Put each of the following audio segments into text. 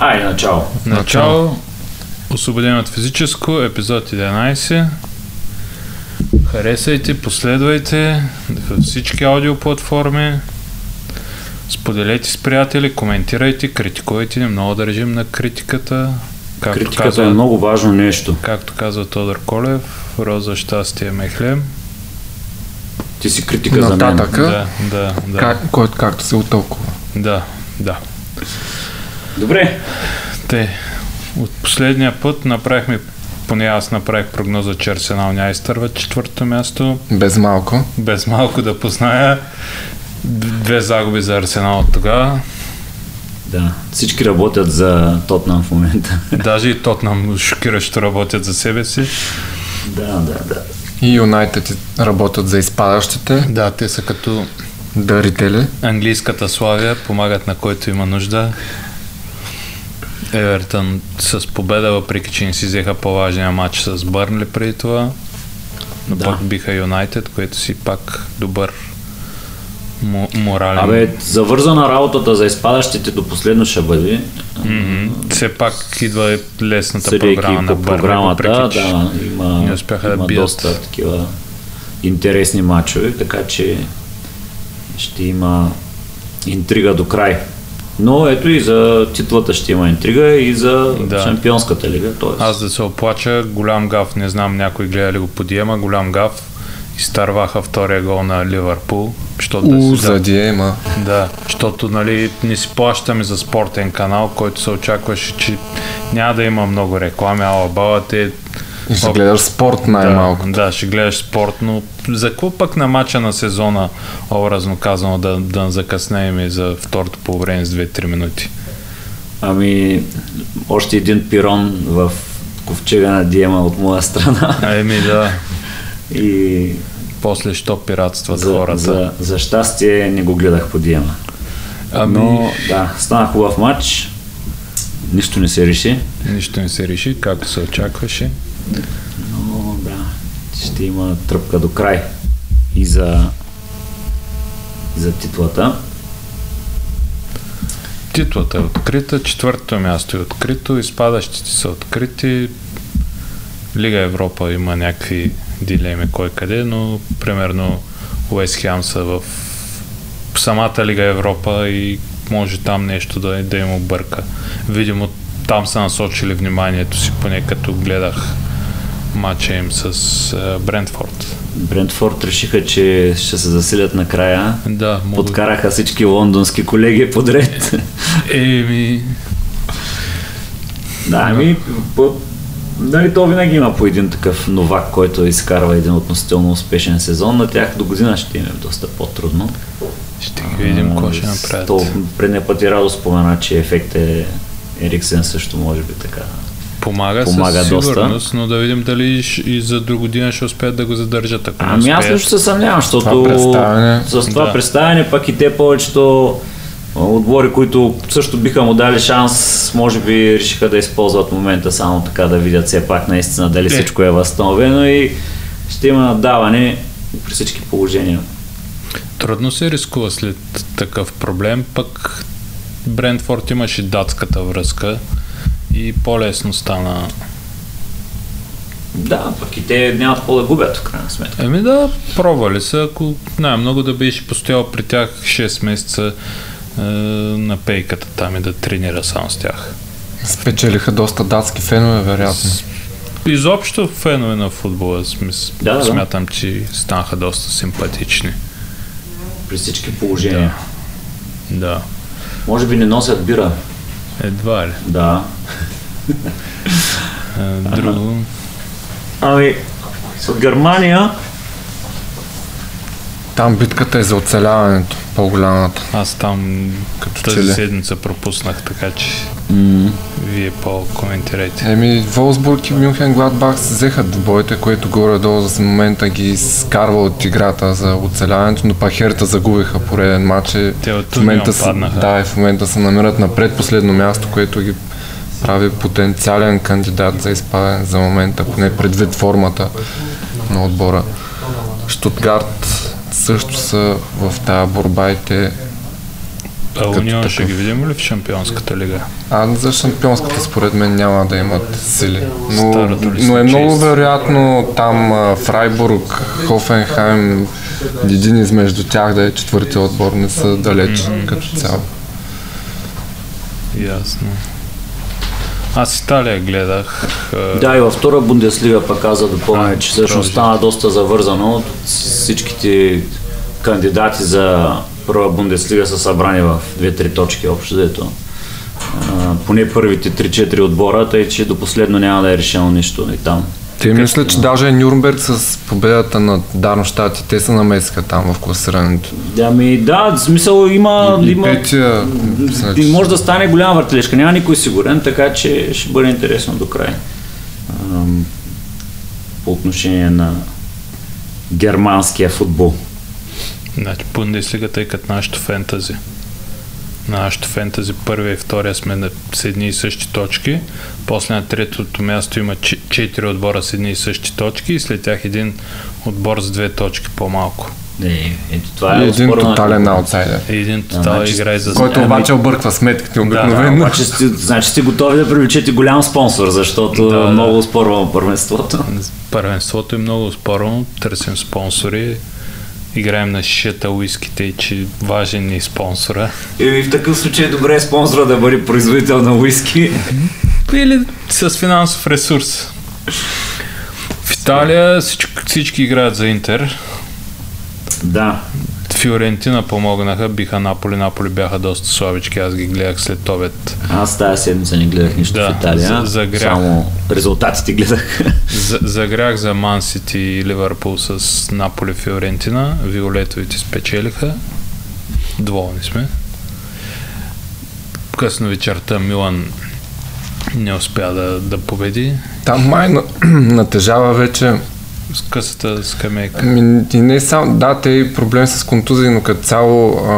Ай, начало. Начало. Освободен от физическо, епизод 11. Харесайте, последвайте във всички аудиоплатформи. Споделете с приятели, коментирайте, критикувайте ни. Много държим на критиката. Както Критиката казва, е много важно нещо. Както казва Тодор Колев, роза щастие мехлем. Ти си критика за мен. Да, да, да. Как, който както се отълкува. Да, да. Добре. Те, от последния път направихме, поне аз направих прогноза, че Арсенал няма изтърват четвърто място. Без малко. Без малко да позная. Две загуби за Арсенал от тогава. Да. Всички работят за Тотнам в момента. Даже и Тотнам шокиращо работят за себе си. да, да, да. И Юнайтед работят за изпадащите, Да, те са като дарители. английската славия, помагат на който има нужда. Евертън с победа, въпреки че не си взеха по-важния матч с Бърнли преди това. Но Да. пък биха Юнайтед, което си пак добър морален. Абе, завързана работата за изпадащите до последно ще бъде. Мгм. Все пак идва и лесната Съдейки програма на по програмата, че да, има, не успяха да има бият. доста такива интересни матчове, така че ще има интрига до край. Но ето и за титлата ще има интрига и за Да. Шампионската лига. Тоест. Аз да се оплача, голям гаф, не знам някой гледа ли го по Диема, голям гаф. Изтърваха втория гол на Ливърпул. Защото да У, си- за Диема. Да, защото нали, не си плащаме за спортен канал, който се очакваше, че няма да има много реклами, ала бала те... И ще гледаш спорт най-малко. Да, да, ще гледаш спорт, но за какво пък на мача на сезона, образно казано, да, да закъснеем и за второто по време с 2-3 минути? Ами, още един пирон в ковчега на Диема от моя страна. Еми да, И после що пиратстват за, хората. за, за щастие не го гледах по Диема. Ами, Но да, стана хубав матч. Нищо не се реши. нищо не се реши, както се очакваше. Но да, ще има тръпка до край. И за, и за титлата. Титлата е открита, четвъртото място е открито, изпадащите са открити. Лига Европа има някакви дилеми кой къде, но примерно Уест Хем са в самата Лига Европа и може там нещо да, да им обърка. Видимо там са насочили вниманието си, поне като гледах матча им с Брентфорд. Брентфорд решиха, че ще се засилят накрая. Да, мога... Подкараха всички лондонски колеги подред. Еми, да, ами, нали, то винаги има по един такъв новак, който изкарва един относително успешен сезон. На тях до година ще им е доста по-трудно. ще ги видим какво ще А, направят. То предния път и Радо спомена, че ефект е Ериксен също може би така. Помага, Помага със доста. сигурност, но да видим дали и за друг година ще успеят да го задържат. Ако Ами аз също се съмнявам, защото Това с това Да. представяне пък и те повечето отбори, които също биха му дали шанс, може би решиха да използват момента само така да видят все пак наистина дали Е. всичко е възстановено и ще има надаване при всички положения. Трудно се рискува след такъв проблем, пък Брентфорд имаше датската връзка и по-лесно стана. Да, пък и те нямат какво да губят в крайна сметка. Еми да, пробвали са, ако най-много да беше постоял при тях 6 месеца е, на пейката там и да тренира само с тях. Спечелиха доста датски фенове, вероятно. Изобщо фенове на футбола, смис... Да, да. смятам, че станаха доста симпатични. При всички положения. Да, Може би не носят бира. едва ли. Да. Е, друго. Ами, от Германия Там битката е за оцеляването, по-голямата. Аз там Като тази че ли? седмица пропуснах, така че вие по-коментирайте. Еми, Волсбург и Мюнхен Гладбах се взеха двобоите, което горе-долу за момента ги скарва от играта за оцеляването, но пак Херта загубиха пореден матч. Те от в момента са, да, в момента се намират на предпоследно място, което ги прави потенциален кандидат за изпадане за момента, поне предвид формата на отбора. Штутгарт също са в тази борба и те А Унион ще ги видим ли в Шампионската лига? А за шампионската според мен няма да имат сили. Но, но е много вероятно там Фрайбург, Хофенхайм, един измежду тях да е четвърти отбор, не са далеч като цяло. Ясно. Аз Италия гледах. Да, и във втора Бундеслига пък аз да допълня, че всъщност стана доста завързано. Всичките кандидати за първа Бундеслига са събрани в 2-3 точки общо, дето. Поне първите 3-4 отбора, тъй че до последно няма да е решено нищо и там. Те мисля, че даже Нюрнберг с победата на Дармштадт, и те се намесиха там в класирането. Да, ми, да, в смисъл има... И, и има петия, и може да стане голяма въртележка. Няма никой сигурен, така че ще бъде интересно до край. По отношение на германския футбол. Значи Бундеслигата е като нашото фентази. Нашето фентази първия и втория сме на, с едни и същи точки. После на третото място има че- четири отбора с едни и същи точки и след тях един отбор с две точки по-малко. Не, ето това е един оспорвана- тотален аутсайдер, един тотал значи, играе за който обаче обърква сметките Да, обикновено. обаче сте, значи сте готови да привлечете голям спонсор, защото Да, да. много спорвам първенството. Първенството е много спорно, търсим спонсори, играем на шишета уиските и че важен е спонсора. И в такъв случай е добре спонсора да бъде производител на уиски. Или с финансов ресурс. В Италия всички, всички играят за Интер. Да, Фиорентина помогнаха, биха Наполи. Наполи бяха доста слабички, аз ги гледах след обед. аз тази седмица не гледах нищо Да, в Италия, за- за грях. само резултатите гледах. За- Загрях за Ман Сити и Ливърпул с Наполи Фиорентина. Виолетовите спечелиха. Доволни сме. Късно вечерта Милан не успя да, да победи. Там май на- натежава вече С късата скамейка. Ами, и не само, да, те и проблем с контузии, но като цяло а,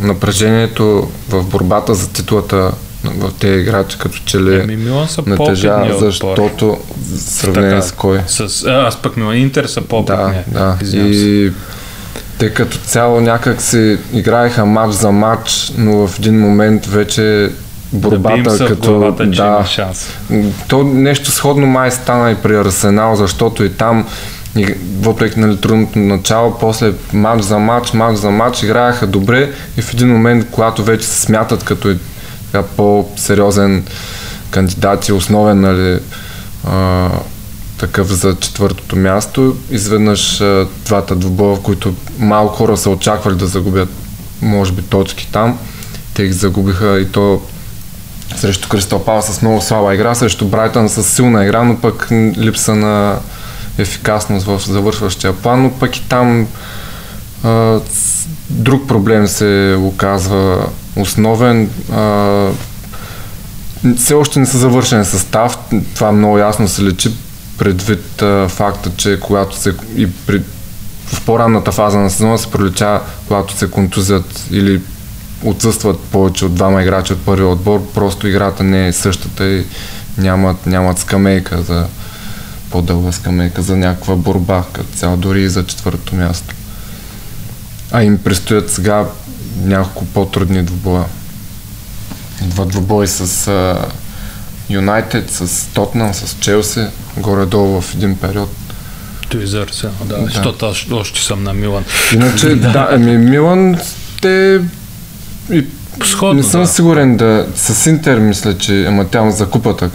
напрежението в борбата за титулата в тези играчи като че ли Ами Милан са отбор. защото в сравнение с кой. С, а, аз пък Милан Интер са по-опитни. Да, да. Извинявам се. И те като цяло някак си играеха матч за матч, но в един момент вече борбата да се като... главата, че да, има шанс. то нещо сходно май стана и при Арсенал, защото и там и въпреки нали, трудното начало, после матч за матч, матч за матч, играеха добре и в един момент, когато вече се смятат като е, така, по-сериозен кандидат и основен нали, а, такъв за четвъртото място, изведнъж а, двата двубоя, в които малко хора са очаквали да загубят може би точки там, те ги загубиха и то срещу Кристал Пала с много слаба игра, срещу Брайтън с силна игра, но пък липса на ефикасност в завършващия план, но пък и там а, друг проблем се оказва основен. А, все още не са завършен състав, това много ясно се лечи предвид а, факта, че когато се и при, в по-ранната фаза на сезона се пролича, когато се контузят или отсъстват повече от двама играчи от първия отбор, просто играта не е същата и нямат, нямат скамейка за по-дълга скамейка за някаква борба, като цяло, дори и за четвъртото място. А им предстоят сега няколко по-трудни двубоя. Два двубои с Юнайтед, с Тотнам, с Челси, горе-долу в един период. Той и за Арсенал, да. Да. Защото аз още съм на Милан. Иначе, да, ами Милан, те и Сходно, не съм да. сигурен да... С Интер мисля, че... Ама тя за купата,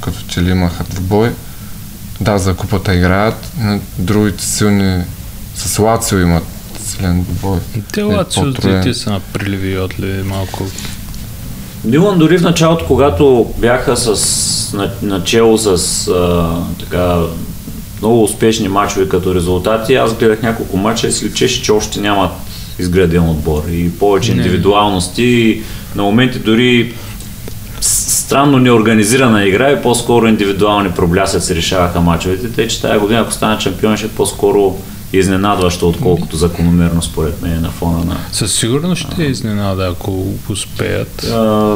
като че ли имаха двубой. Да, за купата играят. На Другите силни... С Лацио имат силен двубой. Те Е, Лацио, по-труден. те са на приливи и отливи малко. Милан дори в началото, когато бяха с, на, начало с а, така, много успешни матчове като резултати, аз гледах няколко мача и се личеше, че още нямат изграден отбор и повече Не. индивидуалности. И на моменти дори странно неорганизирана игра и по-скоро индивидуални проблясъци решаваха мачовете. Те, че тази година, ако стана шампион, ще е по-скоро изненадващо, отколкото закономерно според мен на фона на Със сигурност ще е изненада, ако успеят. а,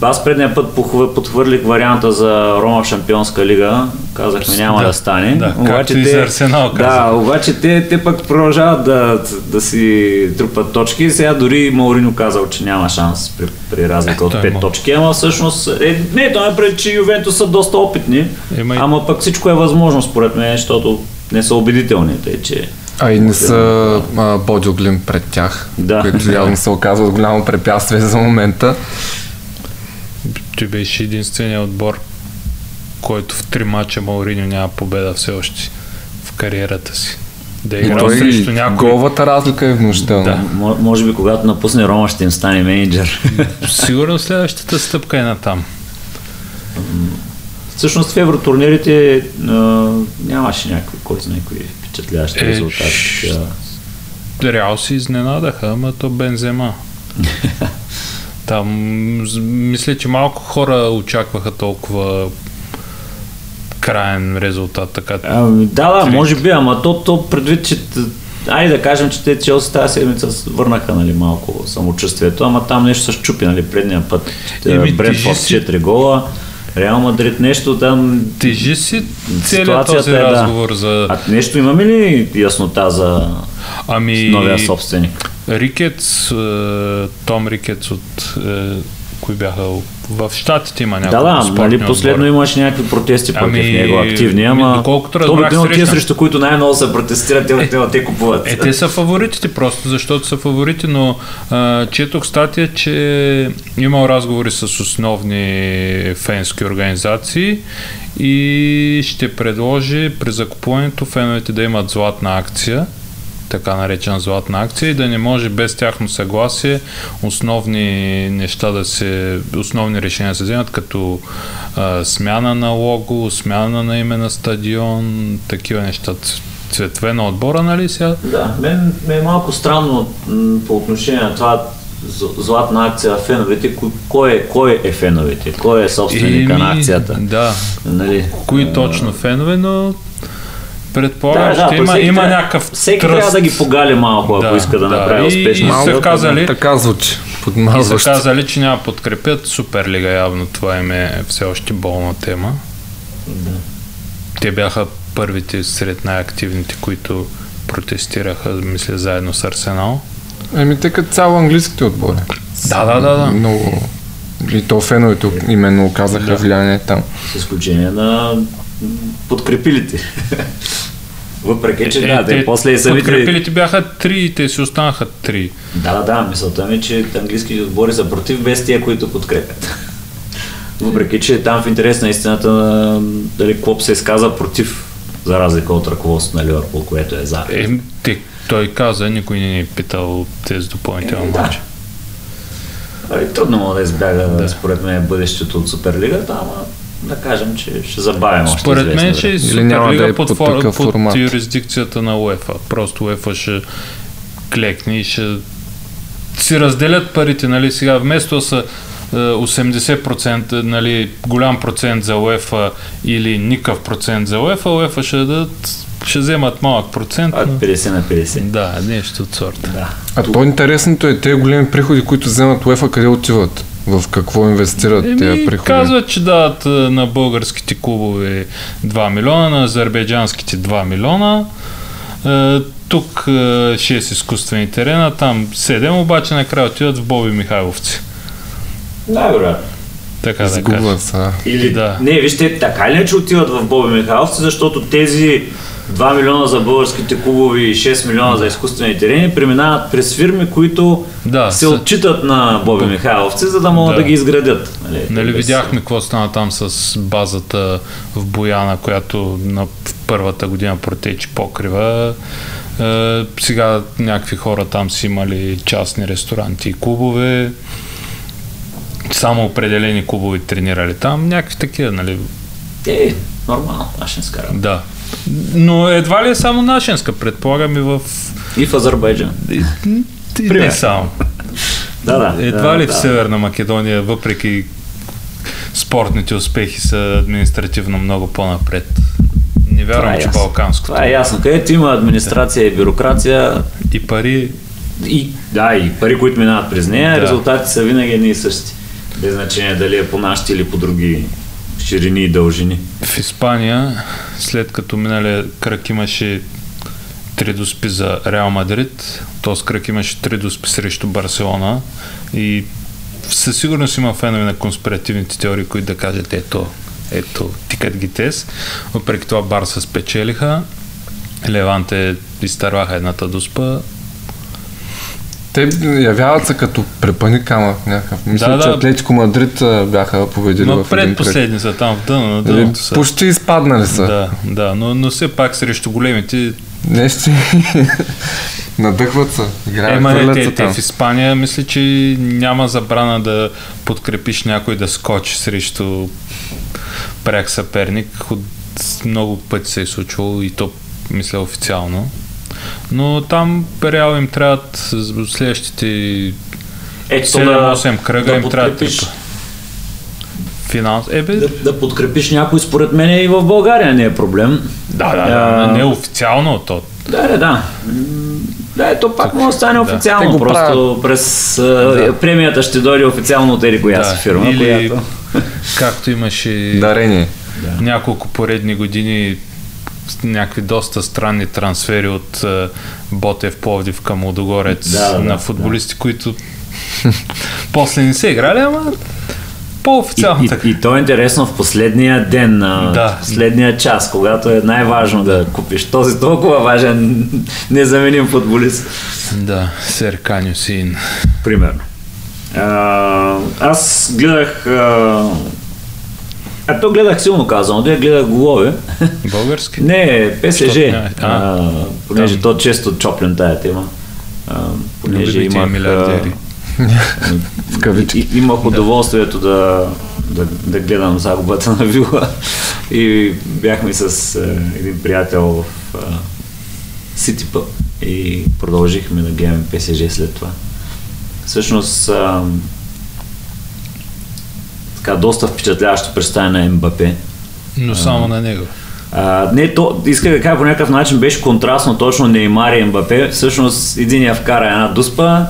аз предния път подхвърлих варианта за Рома в Шампионска лига. Казахме няма да, Да, стане. да, както и за Арсенал Да, казах. обаче те, те пък продължават да, да си трупат точки. Сега дори Маурино казал, че няма шанс при, при разлика Е, от той 5 мо- точки. Ама всъщност, е, не, той ме пред, че Ювентус са доста опитни. Ема и- Ама пък всичко е възможно според мен, защото не са убедителни. Тъй, че А и не са а, Бодюглин пред тях, Да. които явно се оказват голямо препятствие за момента. Той беше единственият отбор, който в три мача Мауриньо няма победа все още в кариерата си. Да е играл той срещу някой. голвата разлика е внушителна. Да. мо- може би когато напусне Рома ще им стане менеджер. Сигурно следващата стъпка е на там. Всъщност в евротурнирите а, нямаше някакви, кой знае кои впечатляващи Е, резултати. ш-. Реал се изненадаха, ама то Бензема. Там мисля, че малко хора очакваха толкова краен резултат. Така. Ами, да, да, може би, ама то, то предвид, че Айде да кажем, че те Челси тази седмица върнаха нали, малко самочувствието, ама там нещо се щупи, нали, предния път. Еми, Брентфорд тежи си. 4 гола, Реал Мадрид нещо там... Тежи си целият този е, да. разговор за... А нещо имаме ли яснота за Ами, новия собственик? Рикец, е, Том Рикец от... е, Кои бяха? В Штатите има Да, няколко да, спортни нали, последно отбора. имаш някакви протести против Ами, него, активни, ама доколкото то обикновено тия срещу които най-много се протестират, те, те, те купуват. Е, те са фаворитите просто, защото са фаворити, но а, четох статия, че имал разговори с основни фенски организации и ще предложи при закупуването феновете да имат златна акция, така наречена златна акция и да не може без тяхно съгласие основни неща да се, основни решения да се вземат, като а, смяна на лого, смяна на име на стадион, такива неща, ц- цветове на отбора, нали сега? Да, мен ме е малко странно по отношение на това златна акция феновете. Кой- е, кой е феновете? Кой е собственика на акцията? Да, Нали? кои точно фенове, но предполагам, Да, да, ще има, всеки има трябва- някакъв Всеки тръст. трябва да ги погаля малко, ако Да, иска да, да. направи И- успешно. и са сделка. казали- Така звучи. И са казали, че няма подкрепят Суперлига, явно това им е все още болна тема. Те бяха първите сред най-активните, които протестираха, мисля, заедно с Арсенал. Еми, те като цяло английските отбори. Да, да, да, да. Много... И то феновете именно оказаха Да. влияние там. С изключение на подкрепилите. Въпреки, че Е, да, те после и самите... Подкрепилите бяха три и те си останаха три. Да, да, да, мисълта ми е, че английските отбори са против без тия, които подкрепят. Въпреки, че там в интерес на истината дали Клоп се изказа против, за разлика от ръководството на Ливърпул, което е за. Е, те, той каза, никой не ни е питал тези допълнителни Е, да. матчи. Ами, Трудно мога да избяга, да. според мен, бъдещето от Суперлигата, ама да кажем, че ще забавим още Според мен ще е Суперлига да е под, под фор- под юрисдикцията на УЕФА. Просто УЕФА ще клекне и ще си разделят парите, нали, сега вместо са е, 80% нали, голям процент за УЕФА или никакъв процент за УЕФА, УЕФА ще дадат ще вземат малък процент. Но... 50 на 50. Да, нещо от сорта. Да. А то интересното е, тези големи приходи, които вземат УЕФА, къде отиват? В какво инвестират тези Еми, приходи? казват, че дават а, на българските клубове 2 милиона, на азербайджанските 2 милиона. А, тук а, 6 изкуствени терена, там 7, обаче накрая отиват в Боби Михайловци. Най-вероятно. Така да. Изгубват се. да. Или Да. Не, вижте, така ли, че отиват в Боби Михайловци, защото тези 2 милиона за българските клубови и 6 милиона за изкуствени терени преминават през фирми, които Да, се са- отчитат на Боби Михайловци, за да могат да, Да. ги изградят. Нали, Нали видяхме какво стана там с базата в Бояна, която на първата година протече покрива. Е, сега някакви хора там си имали частни ресторанти и клубове. Само определени клубови тренирали там. Някакви такива, нали? Е, нормално, нашинска работа. Да. Но едва ли е само нашенска, предполагам и в... И в Азербайджан. И- и Пример. Не само. Да, да. Едва да, ли да. в Северна Македония, въпреки спортните успехи, са административно много по-напред. Не вярвам, е че ясно. балканското. Това е ясно. Където има администрация и бюрокрация, И пари. и, да, и пари, които минават през нея, Да. резултатите са винаги едни и същи. Без значение дали е по нашите или по други ширини и дължини. В Испания, след като миналия кръг имаше три доспи за Реал Мадрид, този кръг имаше три доспи срещу Барселона. И със сигурност има фенове на конспиративните теории, които да кажат ето, ето, тикат ги тез. Въпреки това Барса спечелиха, Леванте изтърваха едната доспа, Те явяват се като препани камък някакъв. Мисля, Да, че да. Атлетико Мадрид бяха победили но в един предпоследни са там в дъно, на Или дъното са. Почти изпаднали са. Да, да, но, но все пак срещу големите Нещо надъхват се. Играят, Ема не, те, в Испания мисля, че няма забрана да подкрепиш някой да скочи срещу пряк съперник. Много пъти се е случвало и то мисля официално. Но там Реал им трябват следващите Ето 7-8 кръга да им трябва да трипа. Финал. Ебе, да, да подкрепиш някой, според мен и в България не е проблем. да, да, А, да, не официално то. Да, да, да. Да, ето пак може да стане Да. официално, го просто през а, премията ще дойде официално от коя Да, си фирма, или- която... Както имаше Дарение. няколко поредни години някакви доста странни трансфери от е, Ботев Пловдив към Лудогорец Да, да, на да, футболисти, които после не се играли, ама по-официално И, така. и, и то е интересно в последния ден, на Да. последния час, когато е най-важно да купиш този толкова важен, незаменим футболист. Да, Сер Каню Син. Примерно. А, аз гледах... А, а то гледах силно казано, да гледах голове. Български? Не, ПСЖ. А, понеже там. то често чоплен тая тема. А, понеже имах... милиардери. Кавички. И, имах удоволствието да, да, да гледам загубата на Вила и бяхме с е, един приятел в е, Pub и продължихме да гледаме ПСЖ след това. Всъщност е, така доста впечатляващо представяне на Мбапе. Но само на него. А, не, то, иска да кажа по някакъв начин беше контрастно точно Неймар и Мбапе. Всъщност един я вкара една дуспа,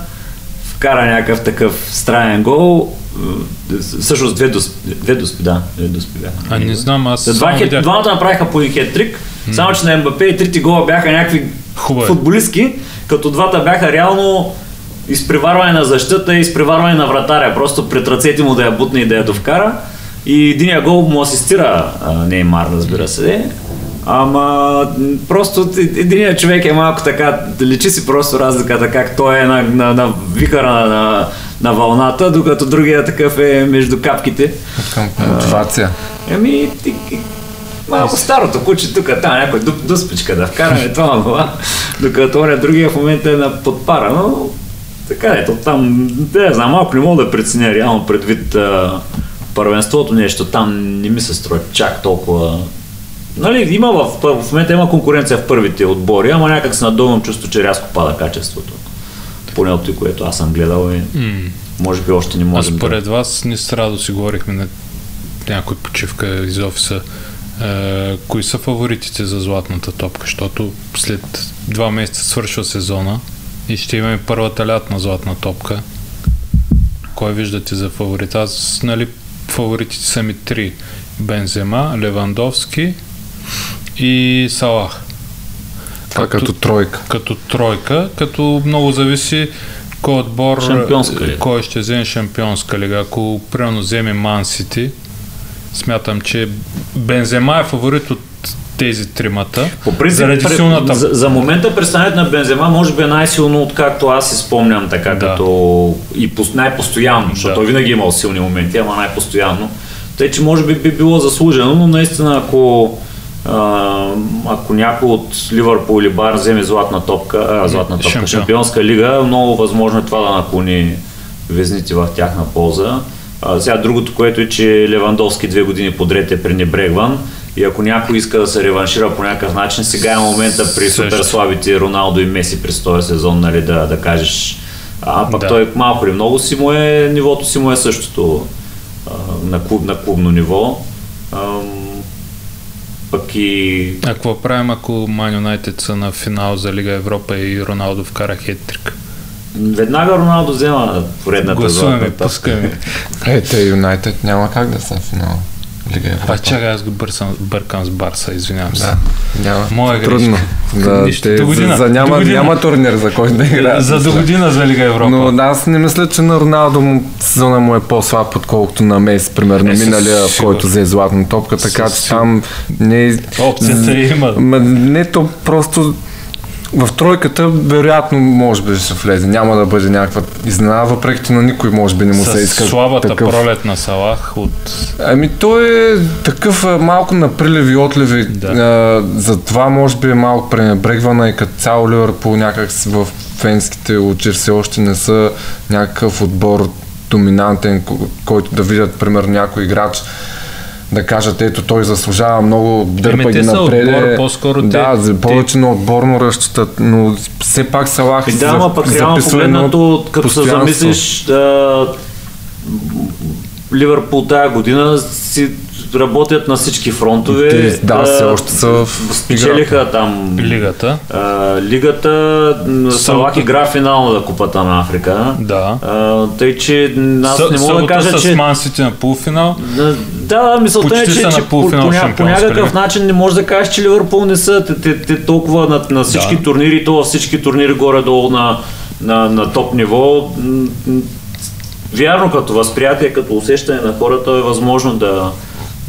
вкара някакъв такъв странен гол. Всъщност две дуспи, две дуспи да, две дуспи бяха. А не знам, аз Два, хет, видях. двамата направиха по един хет-трик, само че на Мбапе и трите гола бяха някакви Хубаво футболистки, като двата бяха реално изпреварване на защита и изпреварване на вратаря, просто пред ръцете му да я бутне и да я довкара. И единия гол му асистира а, Неймар, разбира се. Ама просто единият човек е малко така, личи си просто разликата как той е на, на, на вихара на, на, на вълната, докато другия такъв е между капките. Към мотивация. Еми, малко старото куче тук, там някой дуспичка да вкараме това това, докато оня другия в момента е на подпара, но така ето там, да, знам, малко не мога да преценя реално предвид а, първенството нещо, там не ми се строи чак толкова Нали, има в, в момента има конкуренция в първите отбори, ама някак се надолу чувство, че рязко пада качеството. Поне от което аз съм гледал и М. може би още не А можем според вас, ние с Радо си говорихме на някой почивка из офиса, е, кои са фаворитите за златната топка, защото след два месеца свършва сезона и ще имаме първата лятна златна топка. Кой виждате за фаворит? Аз, нали, фаворитите са ми три. Бензема, Левандовски и Салах. Това като тройка. Като тройка, като много зависи кой отбор, Шампионска лига. кой ще вземе шампионска лига. Ако примерно вземе Ман Сити, смятам, че Бензема е фаворит от тези тримата. По принцип, заради пре- силната... за, за момента представянето на Бензема може би е най-силно, откакто аз си спомням така, Да. като и пос, най-постоянно, защото Да. той винаги е имал силни моменти, ама най-постоянно. Тъй, че може би би било заслужено, но наистина ако а, ако някой от Ливърпул или Бар вземе златна топка, а, златна топка, Шампион. шампионска лига, много възможно е това да наклони везните в тяхна полза. А, сега другото, което е, че Левандовски две години подред е пренебрегван и ако някой иска да се реваншира по някакъв начин, сега е момента при Също. суперслабите Роналдо и Меси през този сезон, нали, да, да кажеш а пък Да. той малко или много си му е, нивото си му е същото а, на, клуб, на клубно ниво. Ам, пък и А какво правим, ако Ман Юнайтед са на финал за Лига Европа и Роналдо вкара хеттрик? Веднага Роналдо взема поредната Гласуваме, пускаме. Е, те Юнайтед няма как да са в финал. Лига Европа. А чакай, аз го бърсам, бъркам с Барса, извинявам се. Да, няма. Моя. Трудно. Да, Нищо. те, година. За, за няма, няма турнир, за който да играят. За до година за Лига Европа. Но аз не мисля, че на Роналдо му, сезона му е по-слаб, отколкото на Мес, примерно Е, миналия, в който взе златна топка, така че там не... Опцията има. Ма, не, то просто в тройката вероятно може би ще влезе. Няма да бъде някаква изненада, въпреки че на никой може би не му се иска слабата такъв. пролет на Салах от... Ами той е такъв малко на приливи и отливи. Да. А, затова може би е малко пренебрегвана и като цяло Ливърпул някак в фенските очи все още не са някакъв отбор доминантен, ко- който да видят, примерно, някой играч да кажат, ето той заслужава много, дърпа ги те са напред. отбор, по-скоро те- да, за повече на отборно разчитат, но все пак Салах И си да, за- ама пък реално записва едно погледнато, като се замислиш, да, Ливърпул тая година си работят на всички фронтове. Те, да, все още са в Спечелиха там Лигата. а, лигата. Събота. игра финал на Купата на Африка. Да. А, тъй, че аз Съ- не мога да кажа, с че... Мансити на полуфинал. Да, мисълта е, че, че по, полуфинал по, някакъв лига. начин не може да кажеш, че Ливърпул не са те, те, те толкова на, на всички Да. турнири, то всички турнири горе-долу на, на, на топ ниво. Вярно, като възприятие, като усещане на хората е възможно да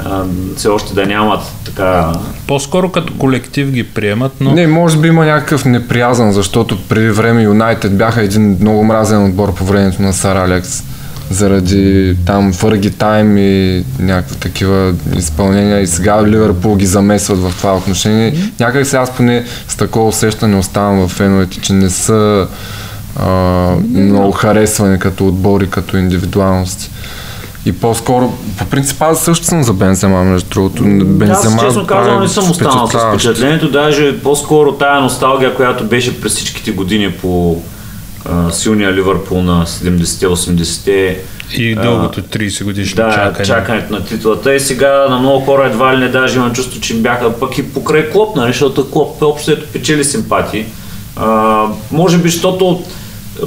а, все още да нямат така... По-скоро като колектив ги приемат, но... Не, може би има някакъв неприязан, защото преди време Юнайтед бяха един много мразен отбор по времето на Сар Алекс. Заради там Фърги Тайм и някакви такива изпълнения и сега Ливърпул ги замесват в това отношение. Някак се аз поне с такова усещане оставам в феновете, че не са а, много харесвани като отбори, като индивидуалности. И по-скоро, по принцип аз също съм за Бензема, между другото. Бензема Аз честно казвам не съм останал с впечатлението, даже по-скоро тая носталгия, която беше през всичките години по а, силния Ливърпул на 70-те-80-те. И дългото 30 годишно Да, чакане. чакането на титлата. И сега на много хора едва ли не даже имам чувство, че им бяха пък и покрай Клоп, нали, защото Клоп общо ето печели симпатии. А, може би, защото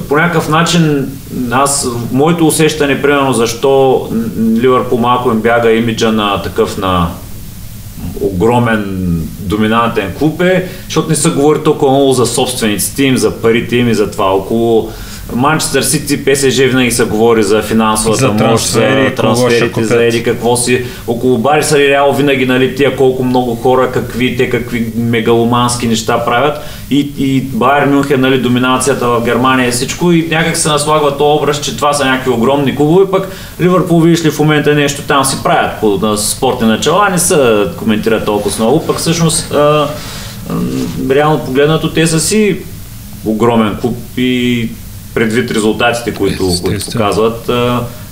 по някакъв начин аз, моето усещане, примерно, защо Ливърпул малко им бяга имиджа на такъв на огромен доминантен клуб е, защото не се говори толкова много за собствениците им, за парите им и за това. Около Манчестър Сити, ПСЖ винаги се говори за финансовата За мощ, за трансферите, за еди какво си. Около Бариса и Реал винаги нали, тия колко много хора, какви те какви мегаломански неща правят. И, и Байер Мюнхен, нали, доминацията в Германия и всичко. И някак се наслагва този образ, че това са някакви огромни клубове. Пък Ливърпул, видиш ли, в момента нещо там си правят по на спортни начала, не се коментират толкова много. Пък всъщност а, м, реално погледнато те са си огромен клуб и предвид резултатите, които, които Естествено. показват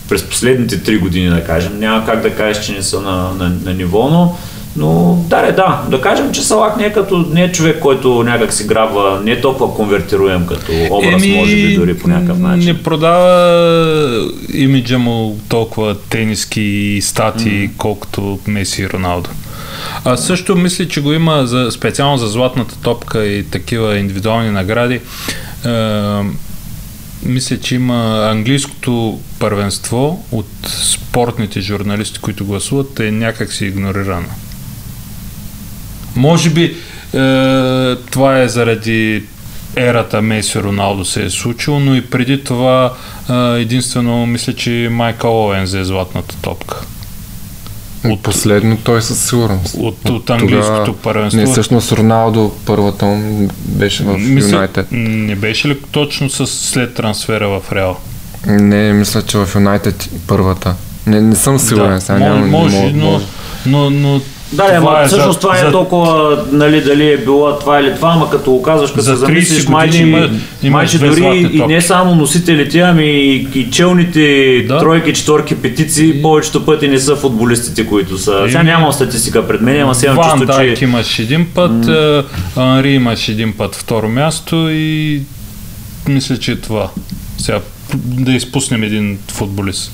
през последните три години, да кажем. Няма как да кажеш, че не са на, на, на ниво, но, но да, да, да, да кажем, че Салак не е като не е човек, който някак си грабва, не е толкова конвертируем като образ, може би дори по някакъв начин. Не продава имиджа му толкова тениски стати, колкото Меси и Роналдо. А също мисля, че го има за, специално за златната топка и такива индивидуални награди. Е, мисля, че има английското първенство от спортните журналисти, които гласуват, е някак си игнорирано. Може би е, това е заради ерата Меси Роналдо се е случило, но и преди това е, единствено мисля, че Майкъл Оуен взе златната топка. От последно той със сигурност. От, от английското първенство. Не, всъщност Роналдо първата му беше в Мисля, Юнайтед. не беше ли точно с, след трансфера в Реал? Не, мисля, че в Юнайтед първата. Не, не съм сигурен. да, сега може, нямам- може, но, може. но, но Да, ама е всъщност за- това не е за- толкова, нали, дали е било това или това, ама като го казваш, като се 30 замислиш, майче, има- майче дори и не само носителите, ами и, и челните Да. тройки, четворки, петици, повечето пъти не са футболистите, които са. Сега Еми- нямам статистика пред мен, ама сега имам чувство, Дайк че... имаш един път, е, Анри имаш един път второ място и мисля, че е това. Сега да изпуснем един футболист.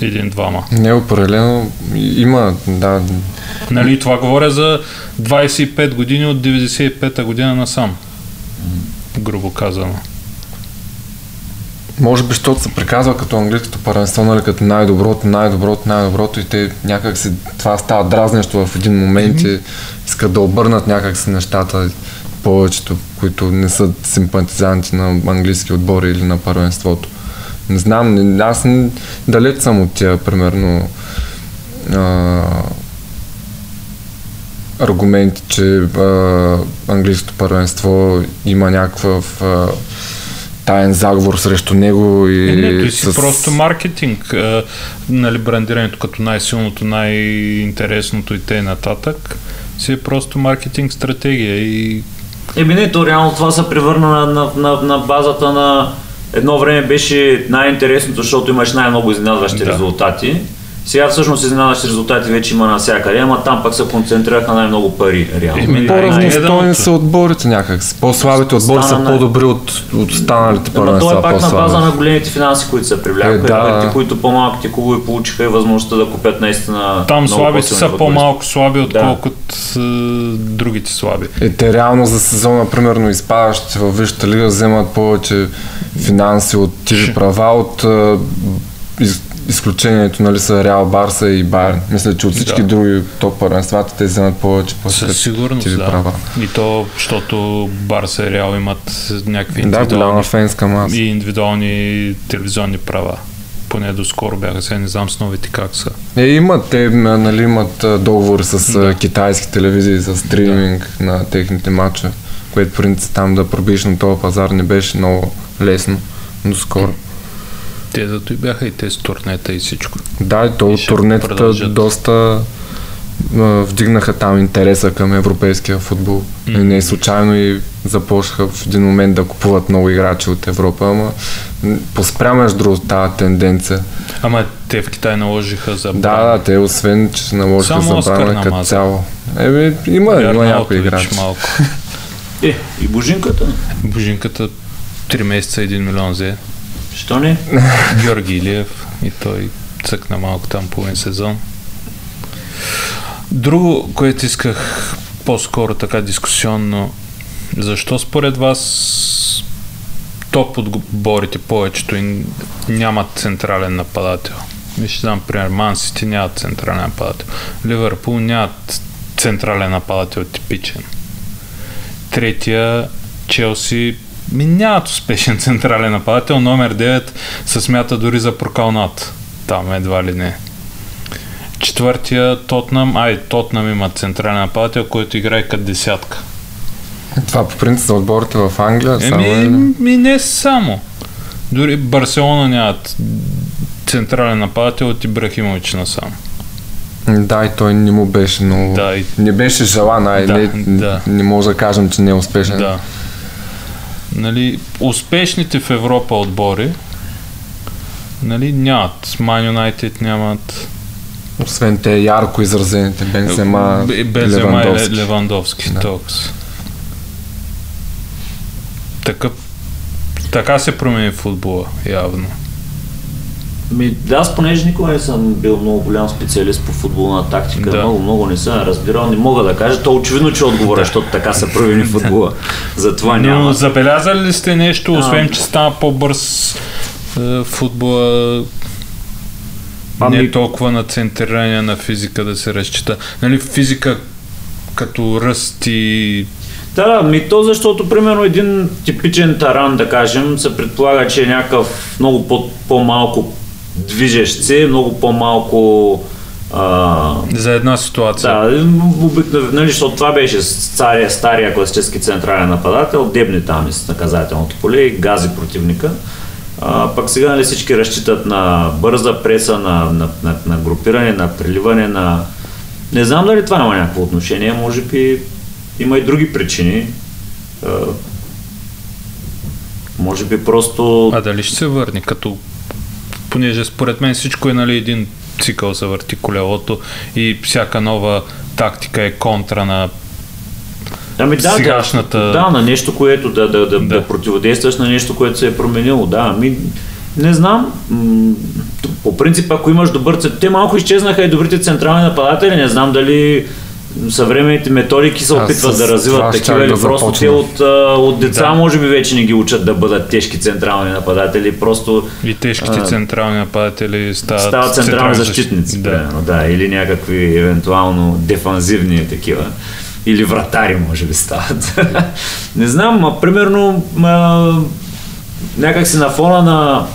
Един-двама. Не, определено има, да. Нали, това говоря за 25 години от 95-та година насам. Грубо казано. Може би, защото се приказва като английското първенство, нали, като най-доброто, най-доброто, най-доброто и те някак си, това става дразнещо в един момент и искат да обърнат някак си нещата повечето, които не са симпатизанти на английски отбори или на първенството. Не знам, не, аз не, далеч съм от тия, примерно, а, аргументи, че а, английското първенство има някакъв а, таен заговор срещу него и Е, не, той си с... просто маркетинг, а, нали, брандирането като най-силното, най-интересното и т.н. нататък си е просто маркетинг стратегия и Еми не, то реално това се превърна на, на, на, на базата на едно време беше най-интересното, защото имаш най-много изненадващи Да. резултати. Сега всъщност изненадващи резултати вече има навсякъде, ама там пък се концентрираха най-много пари, реално. Еми, И по- най- най- По-равностойни По-равностойни са отборите някак. По-слабите отбори са по-добри от, от останалите първенства. е пак на база на големите финанси, които се привляха. Е, да. Които по-малките клубове получиха и възможността да купят наистина там много слабите са по-малко слаби, Да. отколкото е, другите слаби. Е, те реално за сезона, примерно, изпадащите във Висшата лига вземат повече финанси от TV права от из, изключението нали, са Реал Барса и Байерн. Мисля, че от всички Да. други топ първенствата те вземат повече по Със сигурност, да. права. И то, защото Барса и Реал имат някакви Да, голяма индивидуални, фенска маса. и индивидуални телевизионни права. Поне доскоро бяха, сега не знам с новите как са. Е, имат, те нали, имат а, договори с Да. китайски телевизии за стриминг да. на техните матча, което принцип там да пробиеш на този пазар не беше много лесно доскоро. Те зато и бяха и те с турнета и всичко. Да, и то ще турнетата продължат. доста а, вдигнаха там интереса към европейския футбол. И не случайно и започнаха в един момент да купуват много играчи от Европа, ама поспря между другото тази тенденция. Ама те в Китай наложиха за Да, да, те освен, че се наложиха Само забрана като цяло. Еми, има, има някои играчи. малко. Е, и Божинката? Божинката 3 месеца 1 милион взе. Що не? Георги Илиев и той цъкна малко там половин сезон. Друго, което исках по-скоро така дискусионно, защо според вас топ отборите повечето и нямат централен нападател? Ви ще дам пример. Ман нямат централен нападател. Ливърпул нямат централен нападател типичен. Третия Челси ми нямат успешен централен нападател. Номер 9 се смята дори за прокалнат. Там едва ли не. Четвъртия Тотнам, ай, Тотнам има централен нападател, който играе като десятка. Това по принцип за отборите в Англия само Еми, или? ми не само. Дори Барселона нямат централен нападател от Ибрахимович насам. Да, и той не му беше много... Да, и Не беше желан, ай, Да, не, да. не може да кажем, че не е успешен. Да. Нали, успешните в Европа отбори нали, нямат. Man United нямат. Освен те ярко изразените Бензема, Бе- Бензема и Левандовски. Ле- Левандовски. Да. Токс. Такъв, така се промени футбола, явно. Ми, да, аз понеже никога не съм бил много голям специалист по футболна тактика, Да. много, много не съм разбирал, не мога да кажа, то очевидно, че отговора, защото така се промени футбола. Затова Но няма. забелязали ли сте нещо, А. освен че стана по-бърз е, футбола, Ами- не толкова на центриране на физика да се разчита. Нали, физика като ръст и Да, да, ми то защото, примерно, един типичен таран, да кажем, се предполага, че е някакъв много по- по-малко движещ се, много по-малко а, за една ситуация. Да, обикновено, нали, защото това беше стария, стария класически централен нападател, дебни там из наказателното поле и гази противника. А, пък сега нали, всички разчитат на бърза преса, на, на, на, на групиране, на преливане, на... Не знам дали това има някакво отношение, може би има и други причини. А, може би просто... А дали ще се върне като понеже според мен всичко е нали, един цикъл се върти колелото и всяка нова тактика е контра на Ами да, сегашната- да, да, на нещо, което да, да, да, да. Да. противодействаш на нещо, което се е променило. Да, ами, не знам. По принцип, ако имаш добър цент... Те малко изчезнаха и добрите централни нападатели. Не знам дали съвременните методики се опитват да развиват такива или да просто те от, от деца Да. може би вече не ги учат да бъдат тежки централни нападатели, просто И тежките А, централни нападатели стават, стават централни защитници, Да. примерно, да, или някакви евентуално дефанзивни такива. Или вратари, може би стават. не знам, а, примерно, а, някак си на фона на...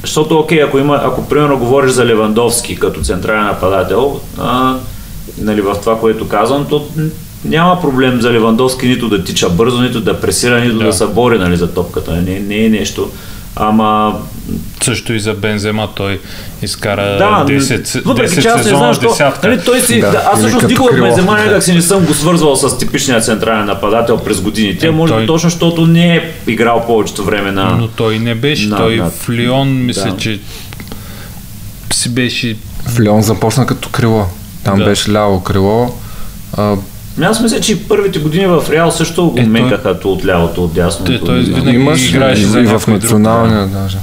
Защото, окей, ако, има, ако примерно говориш за Левандовски като централен нападател, а, нали, в това, което казвам, то няма проблем за Левандовски нито да тича бързо, нито да пресира, нито да, Да. се бори нали, за топката. Не, не е нещо. Ама Също и за Бензема той изкара да, 10, въпреки 10 че аз не знам, защо, десятка. нали, той си, Да, да, аз всъщност никога. Бензема някак си не съм го свързвал с типичния централен нападател през годините, Е, може би той- точно, защото не е играл повечето време на... Но той не беше. Да, той да. в Лион, мисля, Да. че си беше... В Леон започна като крило. Там Да. беше ляво крило. А, Ами Аз мисля, че първите години в Реал също го Е, той- мекаха то от лявото, от дясното. Той- той винаги имаш играеше и, за и в някой друг, националния даже.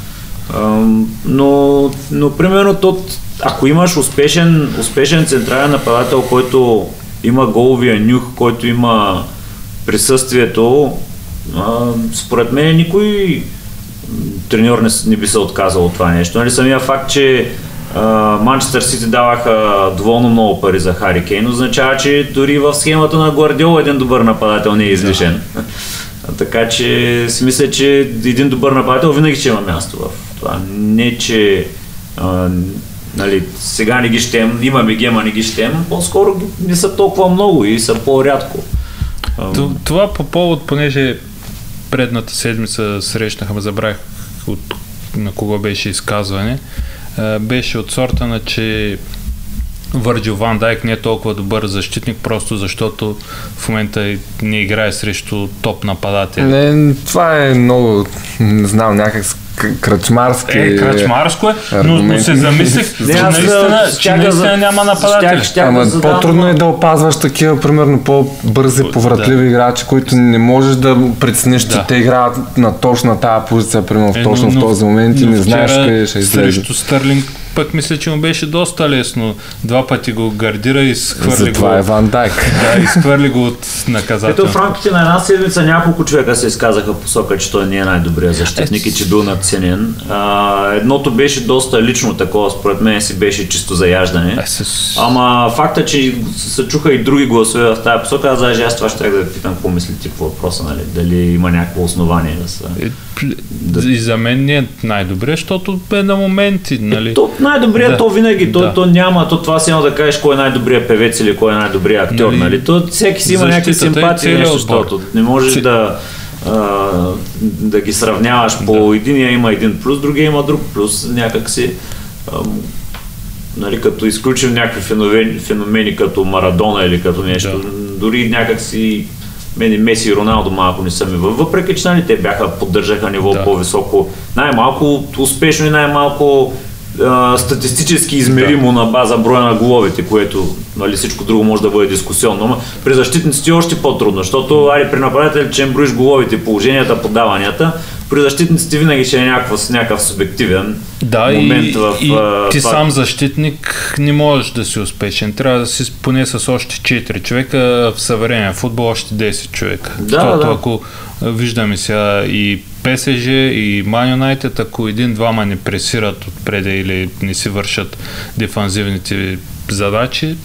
Ам, но, но примерно то, ако имаш успешен, успешен централен нападател, който има головия нюх, който има присъствието, а, според мен никой треньор не, не би се отказал от това нещо. Нали, самия факт, че Манчестър Сити даваха доволно много пари за Хари Кейн, означава, че дори в схемата на Гвардиола един добър нападател не е излишен. така че си мисля, че един добър нападател винаги ще има място в това. Не, че а, нали, сега не ги щем, имаме ги, ама не ги щем, по-скоро не са толкова много и са по-рядко. Това по повод, понеже предната седмица срещнахме, забравих от, на кого беше изказване, а, беше от сорта на, че Върджил Ван Дайк не е толкова добър защитник, просто защото в момента не играе срещу топ нападатели. Не, това е много, не знам, някак кръчмарски. Е, крачмарско е, но, но се замислих, Не, че аз, наистина, че да наистина за- няма нападатели. да Ама по-трудно но- е да опазваш такива, примерно, по-бързи, повратливи играчи, които не можеш да прецениш, че Да. те играят на точно тази позиция, примерно, Е, точно но- в този момент и не знаеш къде ще излезе. Срещу Стърлинг пък мисля, че му беше доста лесно. Два пъти го гардира и схвърли Затова го. е Ван Дайк. Да, изхвърли го от Ето наказателно. в рамките на една седмица няколко човека се изказаха в посока, че той не е най-добрият защитник и че бил надценен. А, едното беше доста лично такова, според мен си беше чисто заяждане. Е. Ама факта, че се чуха и други гласове в тази посока, аз даже аз това ще да ви питам какво мислите по въпроса, нали? дали има някакво основание да са... Е, И за мен не е най-добре, защото е на моменти, нали? То най-добрият, Да. то винаги, то, Да. то няма, то това си едно да кажеш кой е най-добрият певец или кой е най-добрият актьор, Нали, нали? То всеки си има някакви и симпатии, нещо, защото не можеш да, а, да ги сравняваш по единия има един плюс, другия има друг плюс, някак си нали, като изключим някакви феномени, феномени като Марадона или като нещо, дори някак си мене Меси и Роналдо малко не са ми във- въпреки че нали, те бяха, поддържаха ниво Да. по-високо, най-малко успешно и най-малко а, статистически измеримо на база броя на головите, което нали, всичко друго може да бъде дискусионно. Но при защитниците е още по-трудно, защото ари, при нападатели, че им броиш головите, положенията, подаванията, при защитниците винаги ще е някакъв, някакъв субективен Да, момент и, в и а, ти това. сам защитник не можеш да си успешен. Трябва да си поне с още 4 човека, в съвременен футбол още 10 човека. Да, Защото да. ако виждаме сега и ПСЖ и Man United, ако един-двама не пресират отпреде или не си вършат дефанзивните задачи,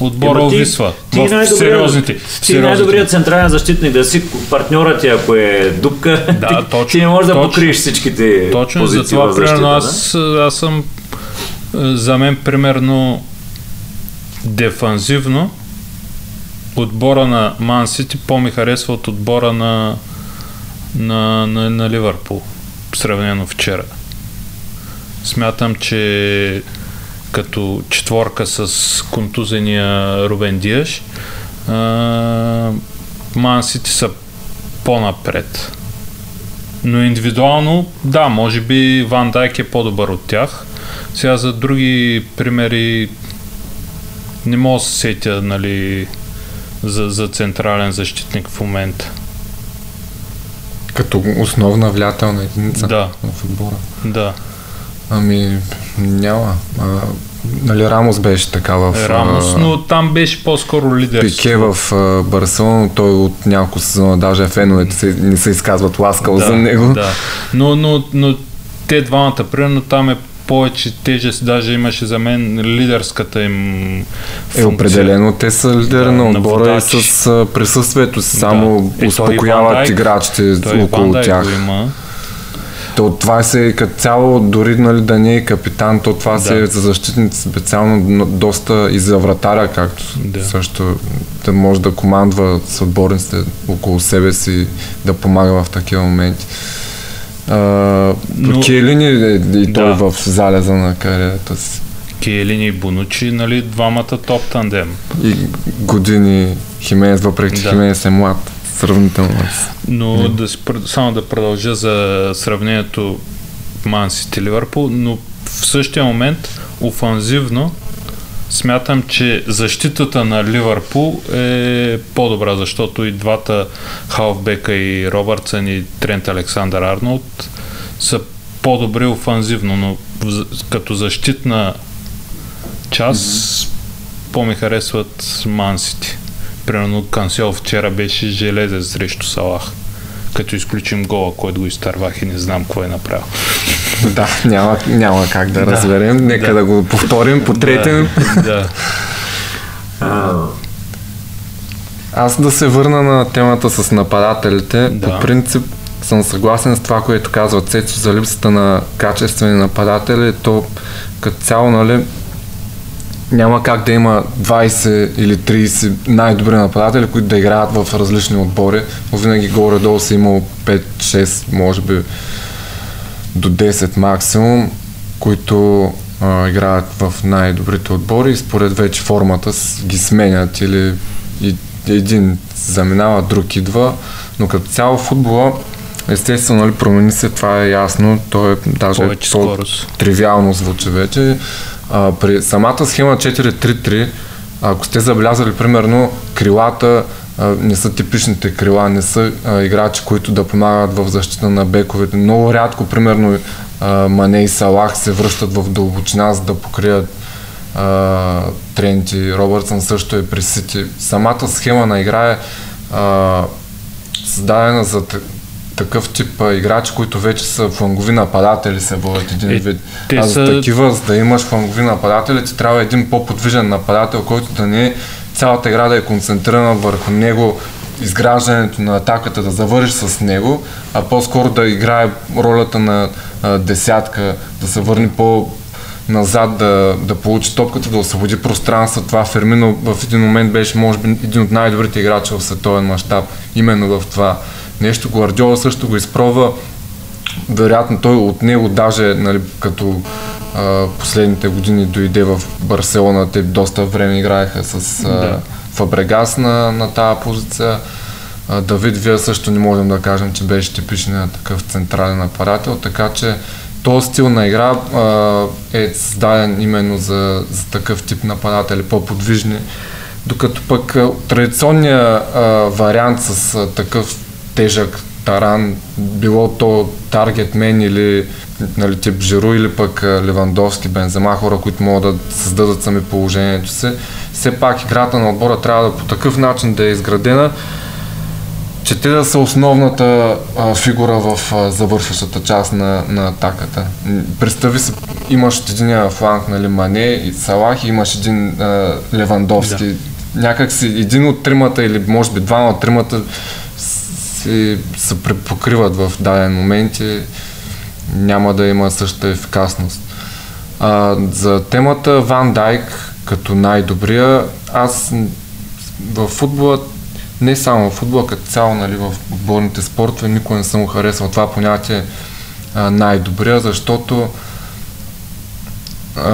отбора ти- увисва. Ти, в най-добрият- сериозните. ти сериозните. най-добрият централен защитник да си партньорът ти, ако е дупка, Да, ти, точно, ти не можеш да точно. покриеш всичките Точно, позиции затова в защита. примерно аз, аз съм е, за мен примерно дефанзивно отбора на Ман Сити по-ми харесва от отбора на, на, на, на Ливърпул, сравнено вчера. Смятам, че като четворка с контузения Рубен Диаш, Ман Сити са по-напред. Но индивидуално, да, може би Ван Дайк е по-добър от тях. Сега за други примери не мога да се сетя, нали, за, за централен защитник в момента. Като основна влиятелна единица Да. в отбора. Да. Ами, няма. А, нали, Рамос беше така в... Рамос, а, но там беше по-скоро лидер. Пике в а, Барселона, той от няколко сезона, даже феновете се, не се изказват ласкал да, за него. Да. Но, но, но те двамата, примерно там е повече тежест, даже имаше за мен лидерската им Е, функция. определено те са лидери Да, на отбора и с присъствието си само Да. Е, успокояват Дайк- играчите около тях. има. То това се като цяло, дори нали, да не е капитан, то това Да. се е за защитници специално но доста и за вратаря, както Да. също да може да командва с отборниците около себе си, да помага в такива моменти. Но-. Келини е и той Да. в залеза на кариерата си. Киелини и Бонучи, нали, двамата топ тандем. И години Хименес, въпреки че Да. Хименес е млад, сравнително. Но да си, само да продължа за сравнението Ман Сити Ливърпул, но в същия момент офанзивно смятам, че защитата на Ливърпул е по-добра, защото и двата халфбека и Робъртсън и Трент Александър Арнолд са по-добри офанзивно, но като защитна част по-ми харесват Ман Сити. Примерно Кансел вчера беше железен срещу Салах. Като изключим гола, който го изтървах и не знам кой е направил. Да, няма, няма как да, Да. разберем. Нека да. Да. го повторим по третия. Да, да. Аз да се върна на темата с нападателите. Да. По принцип съм съгласен с това, което казва Цецо за липсата на качествени нападатели. То като цяло, нали, няма как да има 20 или 30 най-добри нападатели, които да играят в различни отбори. Но винаги горе-долу са имало 5-6, може би до 10 максимум, които а, играят в най-добрите отбори и според вече формата ги сменят или и, един заминава, друг идва, но като цяло футбола естествено нали, промени се, това е ясно, то е даже Повече то, скорост. тривиално звучи вече. А, при самата схема 4-3-3, ако сте забелязали, примерно, крилата а, не са типичните крила, не са а, играчи, които да помагат в защита на бековете. Много рядко, примерно, а, Мане и Салах се връщат в дълбочина, за да покрият а, Тренти. Робъртсън също е при Сити. Самата схема на игра е а, създадена за такъв тип а, играчи, които вече са флангови нападатели, се водят един Е, вид. А за са- такива, за да имаш флангови нападатели, ти трябва един по-подвижен нападател, който да не е цялата игра да е концентрирана върху него, изграждането на атаката, да завършиш с него, а по-скоро да играе ролята на а, десятка, да се върне по назад да, да получи топката, да освободи пространство. Това Фермино в един момент беше, може би, един от най-добрите играчи в световен мащаб, именно в това нещо. Гвардиола също го изпробва вероятно той от него даже, нали, като а, последните години дойде в Барселона, те доста време играеха с а, Да. Фабрегас на, на тази позиция. А, Давид Вия също не можем да кажем, че беше типичният такъв централен нападател, така че този стил на игра а, е създаден именно за, за такъв тип нападатели, по-подвижни. Докато пък традиционният а, вариант с а, такъв тежък таран, било то таргетмен или нали, тип Жиру или пък Левандовски, Бензема, хора, които могат да създадат сами положението си. Все пак играта на отбора трябва да по такъв начин да е изградена, че те да са основната а, фигура в а, завършващата част на, на атаката. Представи си, имаш от единия фланг, нали, Мане и Салах и имаш един а, Левандовски. Да. Някак си един от тримата или може би двама от тримата си, се препокриват в даден момент и няма да има същата ефикасност. А, за темата Ван Дайк като най-добрия, аз в футбола, не само в футбола, като цяло нали, в отборните спортове, никой не съм харесал това понятие а, най-добрия, защото а,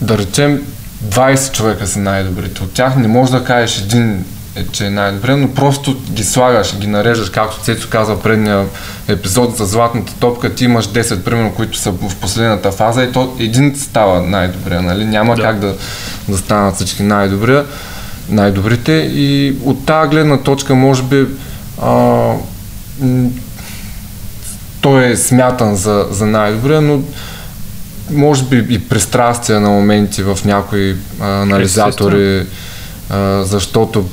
да речем 20 човека са най-добрите. От тях не можеш да кажеш един е, че е най-добре, но просто ги слагаш, ги нареждаш, както Цецо каза в предния епизод за златната топка, ти имаш 10, примерно, които са в последната фаза и то един става най-добре, нали? Няма Да. как да, да станат всички най-добри, най-добрите и от тази гледна точка, може би, а, той е смятан за, за най-добрия, но може би и пристрастия на моменти в някои а, анализатори, а, защото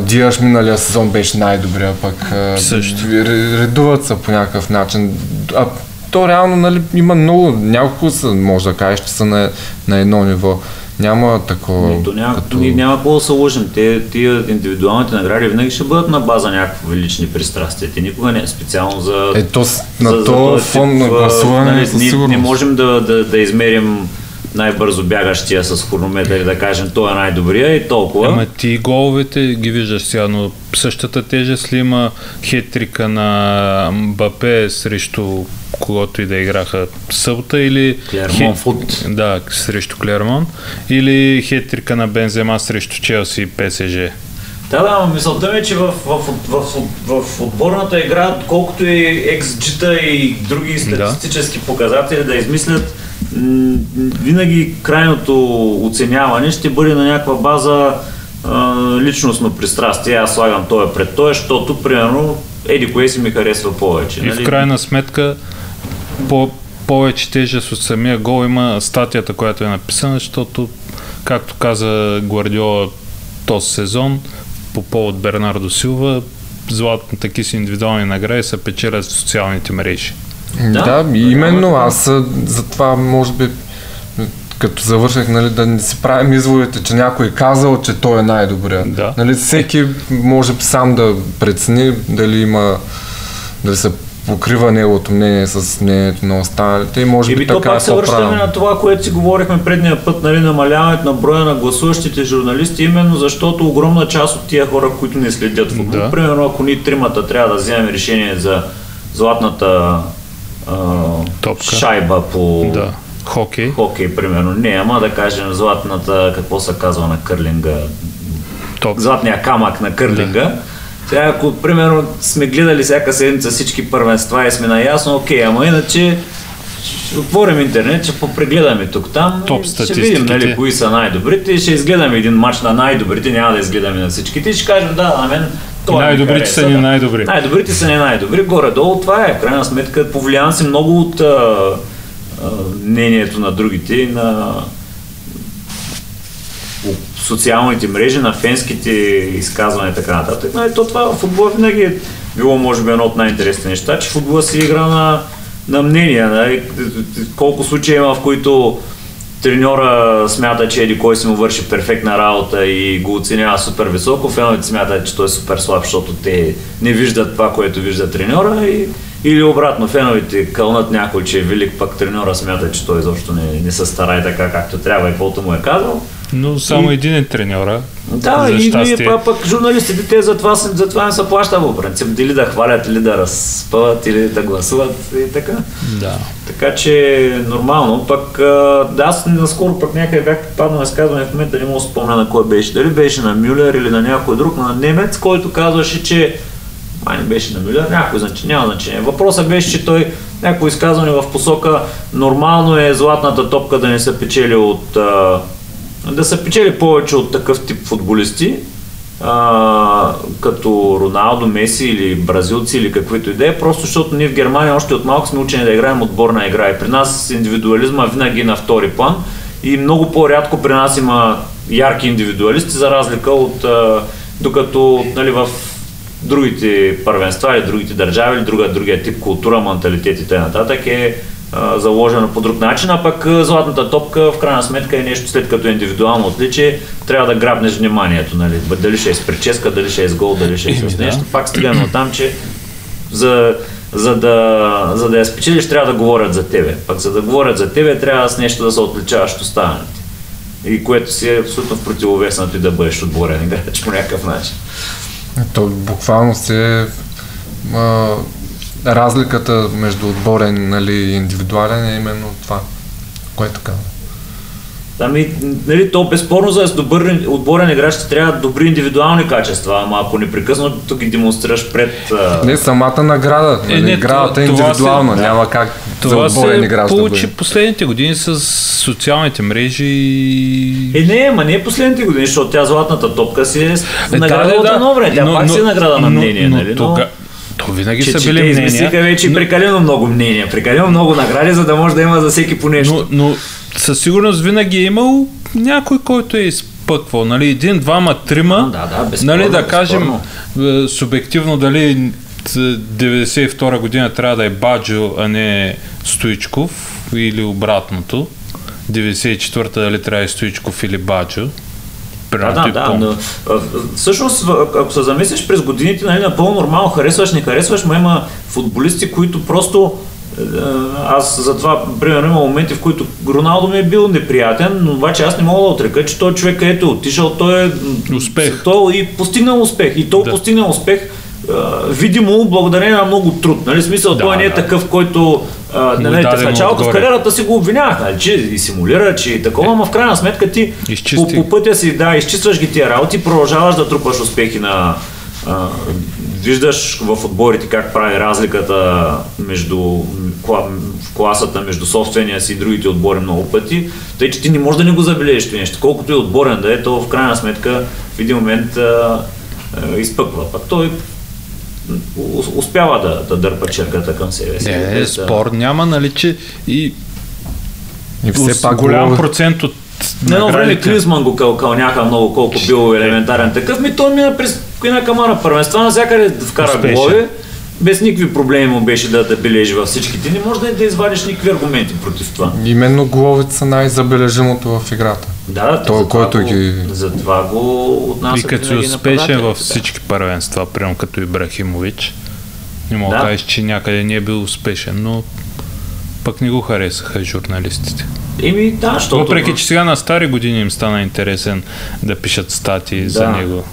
Диаш миналия сезон беше най-добрия, пък Също. ре- редуват се по някакъв начин. А то реално нали, има много, няколко са, може да кажеш, че са на, на едно ниво. Няма такова. Не, то няма, като... ние няма какво да се лъжим. Те, тия индивидуалните награди винаги ще бъдат на база някакви лични пристрастия. Те никога не е специално за... Ето с- на за- за този този фон на гласуване нали, сигурност. не можем да, да, да измерим най-бързо бягащия с хронометър да кажем той е най-добрия и толкова. Ама ти головете ги виждаш сега, но същата тежест ли има хетрика на Мбапе срещу когото и да играха Сълта или... Клермон Фут. Да, срещу Клермон. Или хетрика на Бензема срещу Челси и ПСЖ. Да, да, но мисълта ми е, че в, в, в, в, в отборната игра, колкото и XG-та и други статистически показатели да измислят, винаги крайното оценяване ще бъде на някаква база а, личностно пристрастие. Аз слагам той пред той, защото, примерно, еди кое си ми харесва повече. И в крайна сметка по, повече тежест от самия гол има статията, която е написана, защото, както каза Гвардиола този сезон, по повод Бернардо Силва, златни таки си индивидуални награди се печелят в социалните мрежи. Да, Да, да именно аз затова може би като завърших, нали, да не си правим изводите, че някой е казал, че той е най-добрия. Да. Нали, всеки може сам да прецени дали има, дали се покрива неговото мнение с мнението на останалите и може И би би така е пак се връщаме на това, което си говорихме предния път, нали, намаляването на броя на гласуващите журналисти, именно защото огромна част от тия хора, които не следят футбол, Да. примерно ако ние тримата трябва да вземем решение за златната а, Топка. шайба по Да. Хокей. хокей, примерно, не, ама да кажем златната, какво се казва на кърлинга, Топ. златния камък на кърлинга. Сега, ако примерно сме гледали всяка седмица всички първенства и сме наясно, окей, ама иначе отворим интернет, ще попрегледаме тук-там Топ и ще видим нали, кои са най-добрите ще изгледаме един матч на най-добрите, няма да изгледаме на всичките и ще кажем да, на мен той Най-добрите са ни най-добри. Най-добрите са не най-добри. Горе-долу това е. Крайна сметка повлиян си много от а, а, мнението на другите и на социалните мрежи, на фенските изказвания и така нататък. Нали, то това футбола винаги е било, може би, едно от най-интересните неща, че футбола си игра на, на мнения. Нали? Колко случаи има, в които треньора смята, че еди кой си му върши перфектна работа и го оценява супер високо, феновете смятат, че той е супер слаб, защото те не виждат това, което вижда треньора и, или обратно, феновете кълнат някой, че е велик, пък треньора смята, че той изобщо не, не се старае така, както трябва и каквото му е казал. Но само И- един е треньора. Да, за и ние щастие. па, пък журналистите, те затова, не се плаща по принцип, дали да хвалят, или да разпъват, или да гласуват и така. Да. Така че нормално. Пък да, аз наскоро пък някъде бях попаднал на изказване в момента, не мога да спомня на кой беше. Дали беше на Мюлер или на някой друг, на немец, който казваше, че май не беше на Мюлер, някой значение, няма значение. Въпросът беше, че той някой изказване в посока нормално е златната топка да не се печели от а, да се печели повече от такъв тип футболисти, а, като Роналдо, Меси или бразилци или каквито и да е, просто защото ние в Германия още от малко сме учени да играем отборна игра и при нас индивидуализма винаги е на втори план и много по-рядко при нас има ярки индивидуалисти, за разлика от а, докато нали, в другите първенства или другите държави или друга, другия тип култура, менталитет и т.н. е заложена по друг начин, а пък златната топка в крайна сметка е нещо след като е индивидуално отличие, трябва да грабнеш вниманието, нали? Дали ще е с прическа, дали ще е с гол, дали ще е с нещо. Пак стигаме от там, че за, за, да, за да я спечелиш, трябва да говорят за тебе. Пък за да говорят за тебе, трябва с нещо да се отличаваш от останалите. И което си е абсолютно в противовес на ти да бъдеш отборен играч по някакъв начин. То буквално се а, разликата между отборен нали, и индивидуален е именно това, което казва. Ами, нали, то безспорно за да си добър отборен играч ще трябва добри индивидуални качества, ама ако непрекъснато ги демонстрираш пред... А... Не, самата награда. Е, Нали, не, наградата е това- това индивидуална, се- да. няма как Това за отборен играч да получи бъде. последните години с социалните мрежи и... Е, не, ма не е последните години, защото тя златната топка си е, Е, награда да, от да, едно време. Тя но- пак но- си е награда на мнение, но нали? Но... тога- Всичко. Винаги Че, са че били те мнения. измислиха вече но, прекалено много мнения, прекалено много награди, за да може да има за всеки по нещо. но, но със сигурност винаги е имал някой, който е изпъквал. Нали? Един, двама, трима. Да, да, безспорно, нали, да кажем безспорно. е, субективно дали т- 92 година трябва да е Баджо, а не Стоичков или обратното. 94-та дали трябва е Стоичков или Баджо. Да, Примерно, да, ти да, помни. но всъщност, ако се замислиш през годините, нали, напълно нормално харесваш, не харесваш, но има футболисти, които просто е, аз затова, примерно, има моменти, в които Роналдо ми е бил неприятен, но обаче аз не мога да отрека, че той човек където е отишъл, той е Успех. Той е и постигнал успех. И той Да. постигнал успех видимо благодарение на много труд. Нали? Смисъл, Да, той не е да. такъв, който а, нали, дадено в началото в кариерата си го обвинявах, нали, че и симулира, че и такова, но в крайна сметка ти по, по пътя си, да, изчистваш ги тия работи, продължаваш да трупаш успехи на... А, виждаш в отборите как прави разликата между кла- в класата между собствения си и другите отбори много пъти, тъй че ти не можеш да не го забележиш това нещо. Колкото и отборен да е, то в крайна сметка в един момент а, а, изпъква. Пък той успява да, да дърпа черката към себе си. Не, да- спор няма, нали, че и И все пак голям голове- процент от На едно време. Клизман го къл, кълняха много, колко бил елементарен такъв. Ми той мина през една камара първенства, навсякъде вкара Успешен. Без никакви проблеми му беше да, да бележи във всичките. Не може да, да извадиш никакви аргументи против това. Именно головете са най-забележимото в играта. Да, Той, затова който го, ги- Затова го отнася И като си успешен във да. всички първенства, прямо като Ибрахимович, не мога да Да. кажеш, че някъде не е бил успешен, но пък не го харесаха журналистите. Еми, да, защото... Въпреки, че сега на стари години им стана интересен да пишат статии за Да. него.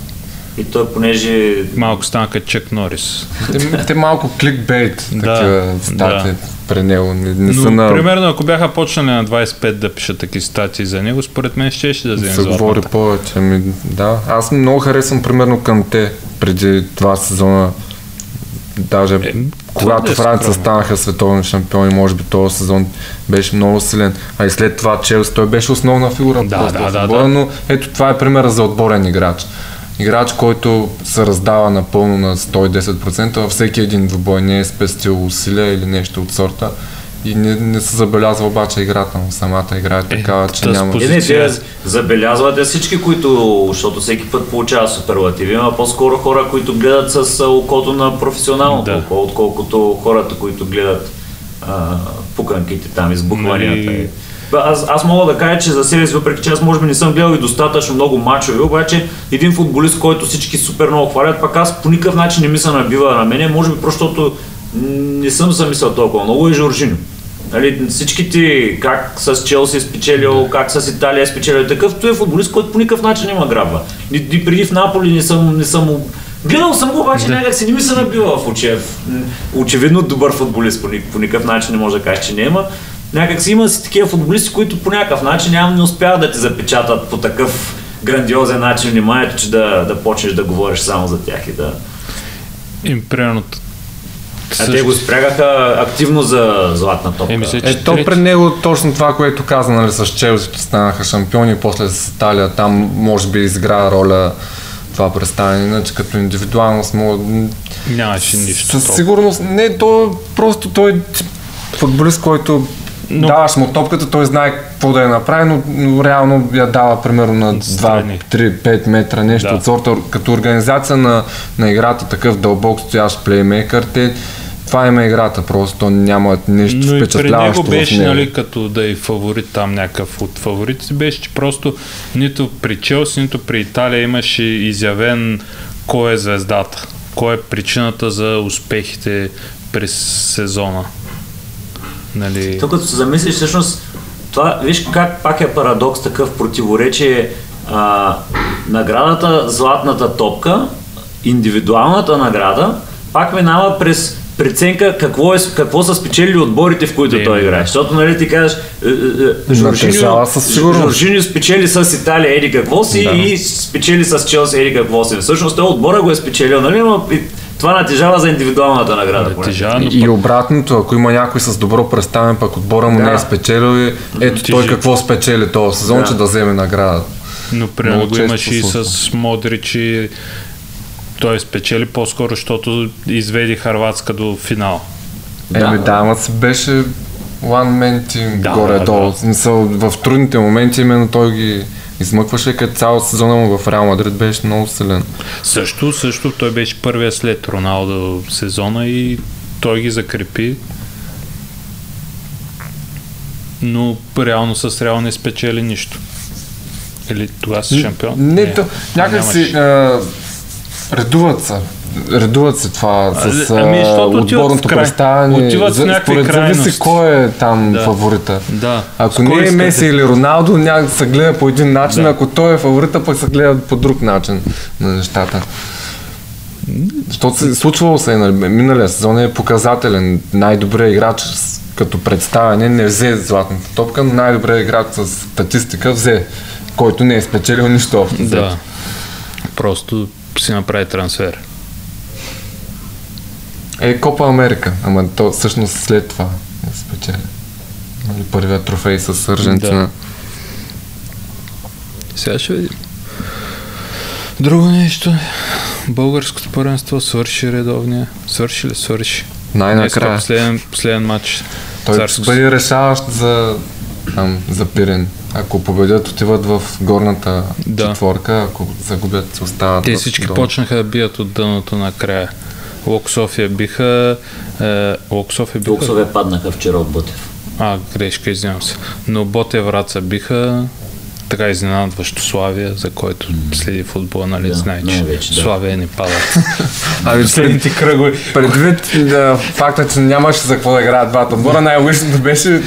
И той, понеже... Малко стана като Чек Норис. Те, те малко кликбейт, Да, такива статии да. при него. Не, не Но, са на... примерно, ако бяха почнали на 25 да пишат такива статии за него, според мен ще ще да вземе се говори повече. Ами, да. Аз много харесвам примерно към те преди два сезона. Даже Е, когато Франция станаха световни шампиони, може би този сезон беше много силен. А и след това Челси, той беше основна фигура Да, да, да, отбора, да. но ето това е примера за отборен играч. Играч, който се раздава напълно на 110%, във всеки един двубой не е спестил усилия или нещо от сорта. И не, не се забелязва обаче играта му. Самата игра е такава, че та няма... Е, не, позиция. те забелязвате всички, които, защото всеки път получава суперлативи, има по-скоро хора, които гледат с окото на професионалното Да. око, отколкото хората, които гледат а, пуканките там, избухванията. Нали- Аз, аз мога да кажа, че за себе си, въпреки че аз може би не съм гледал и достатъчно много мачове, обаче един футболист, който всички супер много хвалят, пък аз по никакъв начин не ми се набива на мене, може би просто защото не съм замислял толкова много е Жоржиньо. Нали, всичките, как с Челси е спечелил, как с Италия е спечелил, такъв той е футболист, който по никакъв начин няма грабва. Ни, ни преди в Наполи не съм, не съм Гледал съм го, обаче някак си не ми се набива в очи. М, Очевидно добър футболист, по, ни- по никакъв начин не може да кажеш, че не има. Някак си има си такива футболисти, които по някакъв начин няма не успяват да ти запечатат по такъв грандиозен начин вниманието, че да, да почнеш да говориш само за тях и да... Им, примерно, А те го спрягаха активно за златна топка. Е, мисля, че Е, то пред него точно това, което каза, нали, с Челси, че станаха шампиони, после с Италия, там може би изигра роля това представяне, иначе като индивидуалност мога... нямаше нищо. Със сигурност, не, то просто той е футболист, който Но- даваш му топката, той знае какво да я направи, но, но реално я дава примерно на 2, Страни. 3, 5 метра, нещо Да. от сорта. Като организация на, на играта, такъв дълбок стоящ плеймейкър, те, това има играта, просто няма нищо Но и при впечатляващо него беше, нали, като да е фаворит там някакъв от фаворитите, беше, че просто нито при Челси, нито при Италия имаше изявен кой е звездата, кой е причината за успехите през сезона. Нали, Тук като се замислиш, всъщност, това, виж как пак е парадокс, такъв противоречие. А, наградата Златната топка, индивидуалната награда, пак минава през преценка какво, е, какво са спечелили отборите, в които Е, той играе. Защото, нали, ти кажеш, е, е, е, Жоржиньо. Жоржиньо спечели с Италия еди какво си Да. и спечели с Челси еди какво си. Всъщност, той отбора го е спечелил, нали, но това натежава за индивидуалната награда. поне. тежа, но И, и обратното, ако има някой с добро представяне, пък отбора му Да. не е спечелил, и ето той Тежи. какво спечели този сезон, Да. че да вземе награда. Но примерно го имаше и с Модрич и той спечели по-скоро, защото изведи Харватска до финал. Еми да, ама си беше one man team Да, горе-долу. да. Смисъл, в трудните моменти именно той ги измъкваше, като цяла сезона му в Реал Мадрид беше много силен. Също, също той беше първия след Роналдо сезона и той ги закрепи. Но реално с Реал не спечели нищо. Или тогава си шампион? Не, то, някак си нямаш. а, редуват се. Редуват се това с А, ами, а, в отборното край. представяне. Отиват За- Според зависи крайности. кой е там Да. фаворита. Да. Ако не е? Меси или Роналдо, някак се гледа по един начин, Да. ако той е фаворита, пък се гледа по друг начин на нещата. Защото се случвало се, нали, миналия сезон е показателен. Най-добрият играч като представяне не взе златната топка, но най-добрият играч с статистика взе, който не е спечелил нищо. Да. Просто си направи трансфер. Е, Копа Америка, ама то всъщност след това не спечели. Нали, първият трофей с Аржентина. Да. Сега ще видим. Друго нещо. Българското първенство свърши редовния. Свърши ли? Свърши. Най-накрая. Последен, последен матч. Той Царско бъде решаващ за, там, за Пирен. Ако победят, отиват в горната Да. четворка, ако загубят, остават Те всички долу. почнаха да бият от дъното накрая. Лок София биха... Е, Лок София биха... Луксове паднаха вчера от Ботев. А, грешка, извинявам се. Но Боте Враца биха така изненадващо Славия, за който следи футбола, нали, Да, знае, че вече, да. Славия не падат. Ами, Последните кръгове. Предвид да, факта, че нямаше за какво да играят двата отбора, най-логичното беше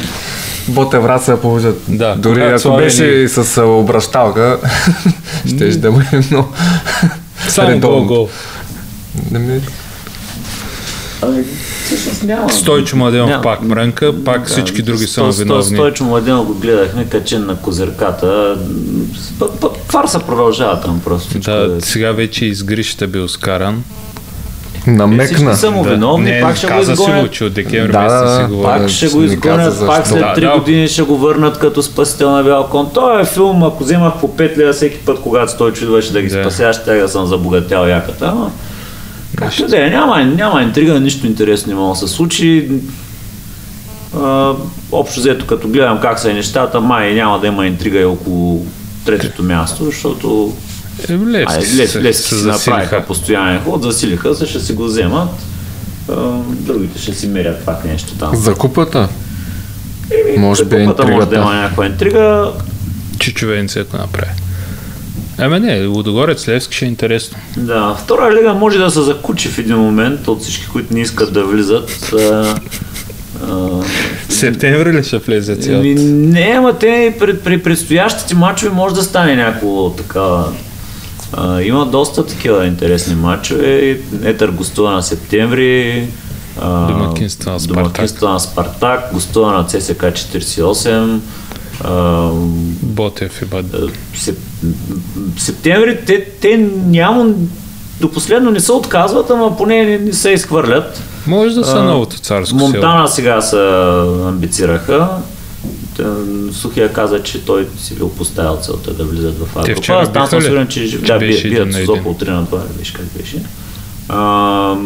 Боте Враца да получат. Да, Дори когато ако Славия беше ни- и с обращалка, ще да бъде много Само редовно. гол-гол. Ами, всъщност няма. Стойчо Младенов Няма. пак мрънка, пак всички други са виновни. Стойчо Младенов го гледахме качен на козирката. Фарса продължава там просто. всичко Да, е- сега вече изгрища бил скаран. Всички Намекна. са му Да. виновни, не, пак ще го каза си го, изгонят. че от декември Да, месец да, си да. говори. Пак ще го изгонят, пак след Да, 3 да. години ще го върнат като спасител на бял кон. Той е филм, ако вземах по 5 лева всеки път, когато Стойчо идваше да ги Да. спася, ще да съм забогатял яката. Ама, както да е, няма, няма интрига, нищо интересно не мога да се случи. А, общо взето, като гледам как са нещата, май няма да има интрига и около третото място, защото Е, Ай, Левски лес, се, лески се си направиха постоянен ход, засилиха се, ще си го вземат. А, другите ще си мерят пак нещо там. За купата. Еми, може би е Може да има някаква интрига. Чичовенци, ако направи. Ами не, Лудогорец Левски ще е интересно. Да, втора лига може да се закучи в един момент от всички, които не искат да влизат. А, а, Септември ли ще влезе цялото? Не, ама те при, при предстоящите матчове може да стане някакво така. А, има доста такива интересни матчове. Етър гостува на септември. А, Домакинство на Спартак. Домакинство на Спартак, гостува на ЦСК 48. Ботев и Бад. сеп, септември те, те няма до последно не се отказват, ама поне не, не се изхвърлят. Може да са А, новото царско село. Монтана сега се амбицираха. Сухия каза, че той си бил поставил целта да влизат в А Те група. вчера Аз там съм сигурен, че, Че да, бият един на с един. около 3 на 2, беше как беше. А,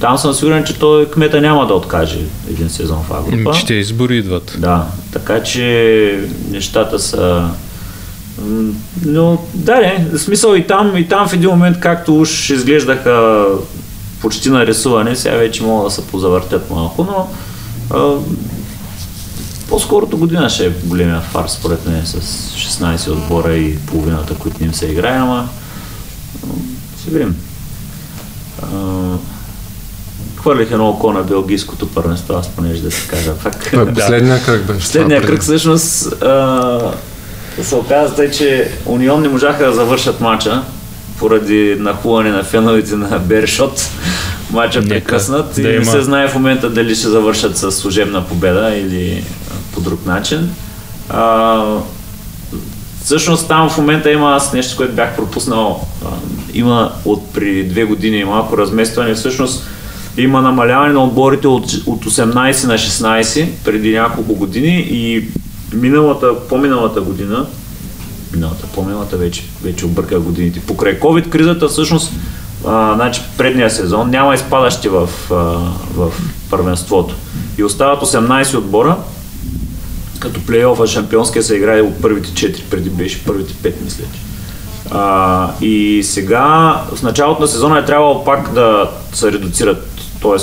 там съм сигурен, че той кмета няма да откаже един сезон в А група. че те избори идват. Да, така че нещата са... Но да, не, смисъл и там, и там в един момент, както уж изглеждаха почти нарисуване, сега вече могат да се позавъртят малко, но а, по-скорото година ще е големия фарс, според мен, с 16 отбора и половината, които ним се играе, ама ще видим. Хвърлих едно око на белгийското първенство, аз понеже да си кажа пак. Той последния кръг беше. Следния това кръг всъщност а, се оказа, тъй, че Унион не можаха да завършат матча поради нахуване на феновете на Бершот. Матча Нека прекъснат и да не има. се знае в момента дали ще завършат с служебна победа или по друг начин. А, всъщност там в момента има аз нещо, което бях пропуснал. Има от при две години малко разместване. Всъщност има намаляване на отборите от, от 18 на 16 преди няколко години и миналата, по-миналата година, миналата, по-миналата вече, вече обърках годините. Покрай COVID кризата всъщност а, значи предния сезон, няма изпадащи в, а, в първенството. И остават 18 отбора, като плейофа шампионския се играе от първите 4, преди беше първите 5, мисля. А, и сега, в началото на сезона е трябвало пак да се редуцират, т.е.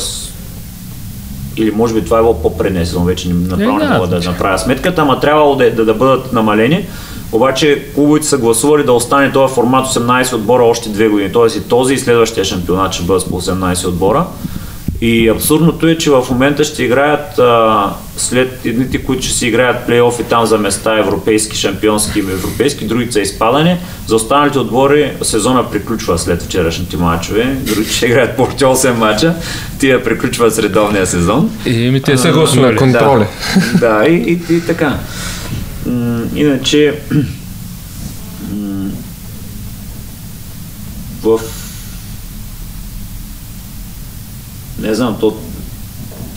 или може би това е било по-пренесено, вече направо не, не мога да направя сметката, ама трябвало да, да, да бъдат намалени. Обаче клубовете са гласували да остане този формат 18 отбора още две години. Т.е. и този и следващия шампионат ще бъдат по 18 отбора. И абсурдното е, че в момента ще играят а, след едните, които ще си играят плейофи там за места европейски, шампионски и европейски, другите са изпадане. За останалите отбори сезона приключва след вчерашните мачове. Другите ще играят по 8 мача. Тия приключват с редовния сезон. И ми те са гласували. контроли. Да, да и, и, и така. Иначе в не знам, то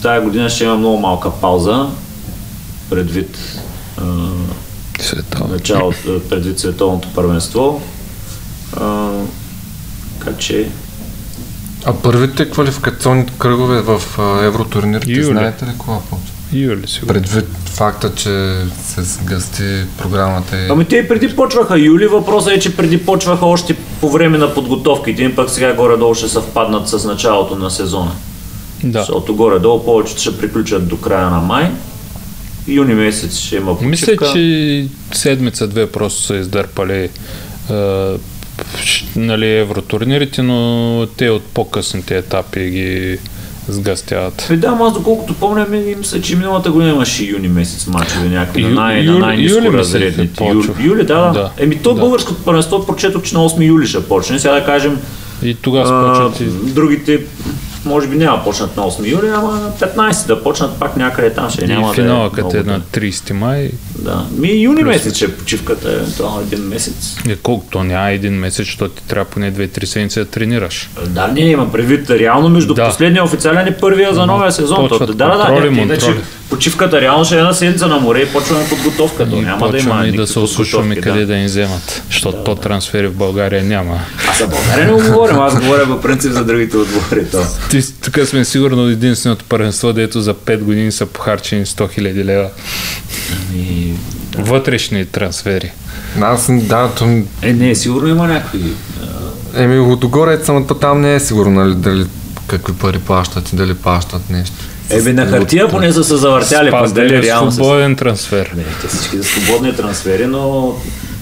тази година ще има много малка пауза предвид Световно. начало, предвид световното първенство. А, така че А първите квалификационни кръгове в евротурнирите, Юли. знаете ли кога почва? Юли сигурно. Предвид факта, че се сгъсти програмата и... Ами те и преди почваха юли, въпросът е, че преди почваха още по време на подготовките им, пък сега горе-долу ще съвпаднат с началото на сезона. Да. Защото горе-долу повечето ще приключат до края на май. Юни месец ще има почивка. Мисля, че седмица-две просто са издърпали ш- нали, евротурнирите, но те от по-късните етапи ги сгъстяват. Е, да, аз доколкото помня, ми- мисля, че миналата година имаше юни месец мачове някакви на, най- юли- на най-низко юли разредните. Юли, юли, да, да. Да. Еми то Да. българското първенство прочетох, че на 8 юли ще почне. Сега да кажем, И тогава а, и... другите може би няма да почнат на 8 юли, ама на 15 да почнат пак някъде там ще няма и финала, да е като е на 30 май. Да. Ми юни месец ще е почивката, евентуално един месец. Е, колко то няма един месец, защото ти трябва поне 2-3 седмици да тренираш. Да, не, има предвид реално между Да. последния официален и първия за новия сезон. почват То- да, да, да, почивката реално ще е една седмица на море и почваме подготовка. То И няма да има и да се ослушваме къде да. да ни вземат, защото то трансфери в България няма. Аз за България не го говорим, аз говоря по принцип за другите отбори. То. Ти, тук сме сигурно единственото първенство, дето за 5 години са похарчени 100 000 лева. И... Вътрешни трансфери. Аз, да, то, Е, не, сигурно има някакви. а, еми, Лудогорец, ама то там не е сигурно, нали, дали какви пари плащат и дали плащат нещо. Ебе, на хартия поне са се завъртяли, пък Спас дали дали реално свободен трансфер. Не, те всички за свободни трансфери, но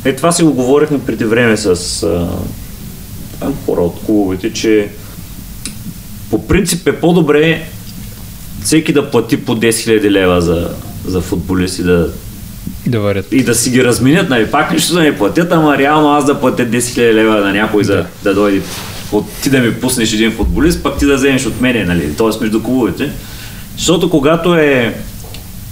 е, това си го говорихме преди време с а, там хора от клубовете, че по принцип е по-добре всеки да плати по 10 000 лева за, за футболист и да, Да варят. и да си ги разменят, нали, пак нищо да не платят, ама реално аз да платя 10 000 лева на някой да, Да. да дойде от, ти да ми пуснеш един футболист, пак ти да вземеш от мене, нали, т.е. между клубовете. Защото когато е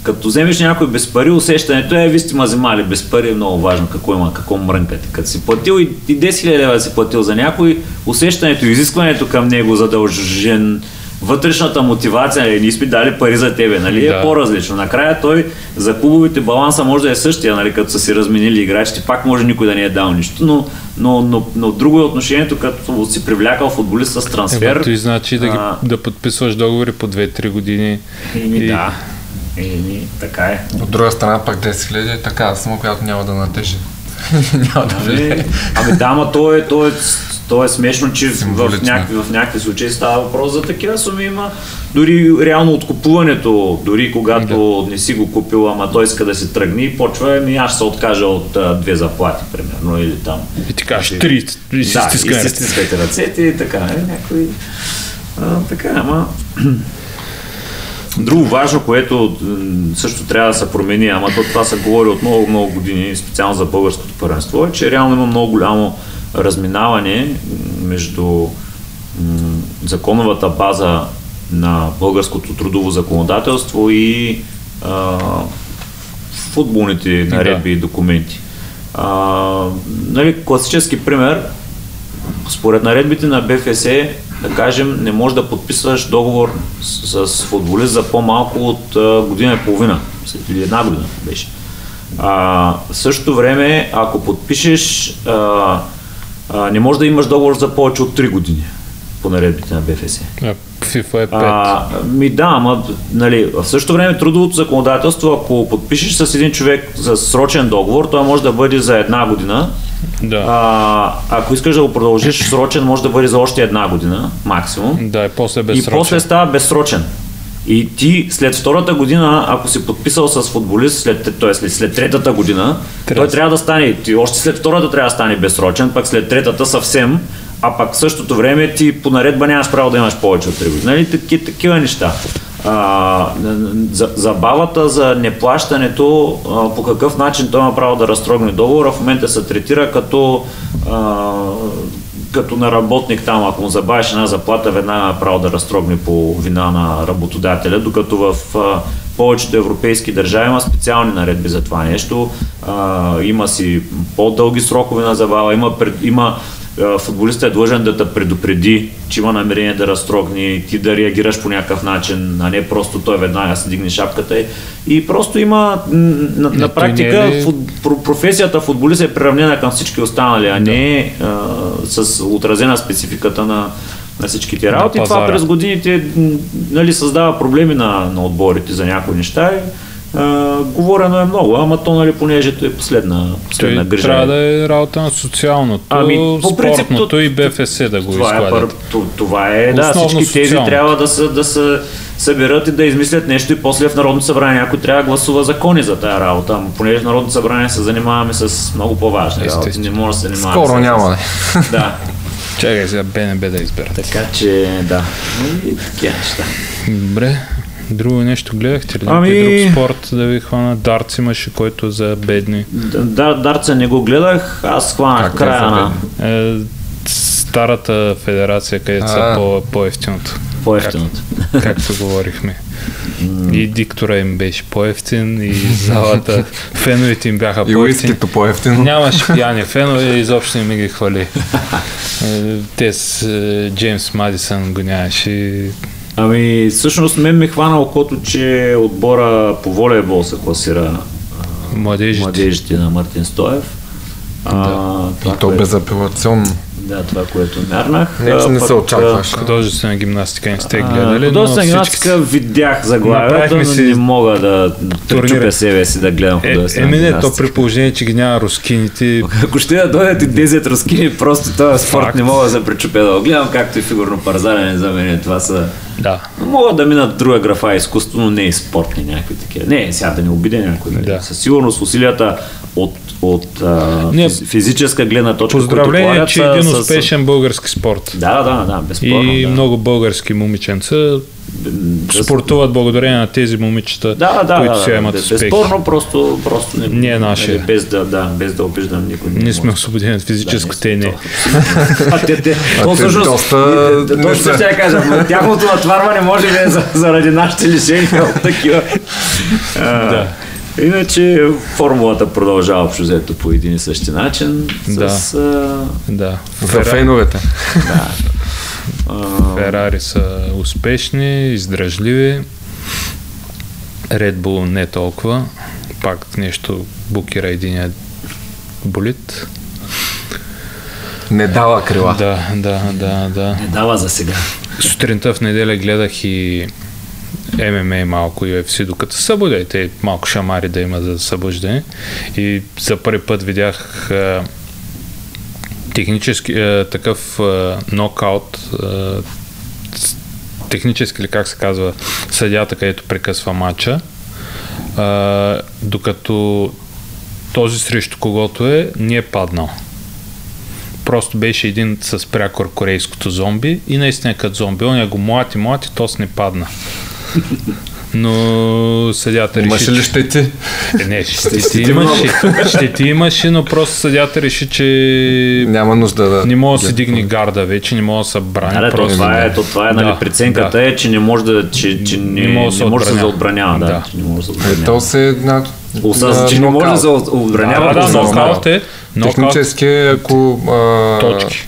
като вземеш някой без пари, усещането е, ви сте ма вземали без пари, е много важно какво има, какво мрънкате. Като си платил и 10 000 лева си платил за някой, усещането, изискването към него задължен, вътрешната мотивация, нали, ние сме дали пари за тебе, нали, е Да. по-различно. Накрая той за клубовите баланса може да е същия, нали, като са си разменили играчите, пак може никой да не е дал нищо, но, но, но, но друго е отношението, като си привлякал футболист с трансфер. Ема, той значи да, ги, А. да подписваш договори по 2-3 години. Еми, И- да. Еми, така е. От друга страна пак 10 000 е така сума, която няма да натежи. няма да. Ами, да, ама то е, то е, то е смешно, че в някакви, в някакви случаи става въпрос за такива суми. Има дори реално откупуването, дори когато не си го купил, ама той иска да се тръгне, почва, ами аз ще се откажа от а, две заплати, примерно, или там. И ти кажеш 3 и си да, и си стискате ръцете и така, е, някой... А, така, ама... Друго важно, което също трябва да се промени, ама то това се говори от много, много години, специално за българското първенство, е, че реално има много голямо разминаване между законовата база на българското трудово законодателство и а, футболните наредби и документи. А, нали, класически пример, според наредбите на БФС, да кажем, не можеш да подписваш договор с, с футболист за по-малко от а, година и половина, или една година беше. А, в същото време, ако подпишеш, а, а, не можеш да имаш договор за повече от 3 години. по наредбите на БФС. А, FIFA е 5. А, ми да, ама нали, в същото време трудовото законодателство, ако подпишеш с един човек за срочен договор, той може да бъде за една година. Да. А, ако искаш да го продължиш срочен, може да бъде за още една година, максимум. да, и после И безсрочен. после става безсрочен. И ти след втората година, ако си подписал с футболист, след, т.е. след, след третата година, Трябва. той трябва да стане, ти още след втората трябва да стане безсрочен, пък след третата съвсем, а пък в същото време ти по наредба нямаш право да имаш повече от 3 години. Нали? Таки, такива неща. А, за, забавата за неплащането, а, по какъв начин той има право да разтрогне договора, в момента се третира като а, като на работник там, ако му забавиш една заплата, веднага право да разтрогне по вина на работодателя, докато в а, повечето европейски държави има специални наредби за това нещо. А, има си по-дълги срокове на забава, има, пред, има футболистът е длъжен да те предупреди, че има намерение да разтрогне, ти да реагираш по някакъв начин, а не просто той веднага си дигне шапката и, просто има на, Не, на практика не е ли- фут, про- професията футболист е приравнена към всички останали, а не е а, с отразена спецификата на, на всичките работи. Това пазара. през годините нали, създава проблеми на, на отборите за някои неща. И, а, говорено е много, ама то нали, понеже е последна, последна Той грижа. трябва да е работа на социалното, Ами, по принцип, спортното то- и БФС да го това е, пър, изкладат. то- това е да, Основно всички тези социално. трябва да се, да се съберат и да измислят нещо и после в Народното събрание някой трябва да гласува закони за тая работа. Ама понеже в Народното събрание се занимаваме с много по-важни работи, не може да се занимаваме Скоро с- няма. да. Да, Чакай сега БНБ да изберат. така че да. И такива неща. Добре. Друго нещо гледахте ли? Ами- друг спорт да ви хвана? Дартс имаше, който е за бедни. Да, Дарца не го гледах, аз хванах Как е края на Е, старата федерация, където са по, по-ефтиното. по-ефтиното. Както говорихме. И диктора им беше по-ефтин, и залата, феновете им бяха И по-ефтини. уискито по-ефтино. Нямаше пияни фенове, изобщо не ми ги хвали. Е, Те с Джеймс Мадисън го нямаше. И Ами, всъщност мен ме хвана окото, че отбора по волейбол се класира Младежите. младежите на Мартин Стоев. А, И това, то което- безапелационно. Да, това, което мярнах. Не, че не се очакваш. Художествена гимнастика не сте гледали, но Художествена гимнастика видях заглавието, но си не мога да турнира. пречупя себе си да гледам Е, художествена еми не, то при положение, че ги няма рускините, Ако ще да дойдат и 10 рускини, просто този спорт Факт. не мога да се пречупя да го гледам, както и фигурно парзалене за мен. Това са... да. Могат да минат друга графа изкуство, но не и спортни някакви такива. Не, сега да не обидя някой. нали? Да. Със сигурност усилията от, от а, Не, физ, физическа гледна точка, които Поздравление, полагат, че е един с- успешен български спорт. Да, да, да, безспорно. И да. много български момиченца спортуват благодарение на тези момичета, Да, да, които да, си да, имат да, успехи. безспорно, просто, просто не, Не е наше. нали, без, да, да, без да обиждам никой. не Ние сме освободени от физическото Да, не. А те, те, А то те всъщност, доста и- не точно са. ще я кажа, но тяхното натварване може би е за, заради нашите лишения от такива. Да. Иначе формулата продължава общо взето по един и същи начин. С, а, Да. За Фера- феновете. а, Ферари са успешни, издръжливи. Red Bull не толкова. Пак нещо букира единия болит. Не дава крила. Да, да, да, да. не дава за сега. Сутринта в неделя гледах и ММА малко UFC, докато се събудя и те малко шамари да има за събуждане. И за първи път видях а, технически а, такъв а, нокаут, а, технически ли как се казва, съдята, където прекъсва матча, а, докато този срещу когото е, не е паднал. Просто беше един с прякор корейското зомби и наистина е като зомби. Он я го млати, млати, то с не падна. Но съдята реши, Имаше ли че- щети? Е, не, ще ти имаше, ще ти имаше, но просто съдята реши, че Няма нужда да... не може да се дигне гарда вече, не може да се брани. Да, да, то просто... това е, то това е нали, Да, преценката да. е, че не може да, че, че не, Не може да се може да се отбранява. отбранява. Да, не може да се Е, отбранява. то се една... Осъз... Че не може да се отбранява. Да, да, нокаут е. Технически, ако... А, точки.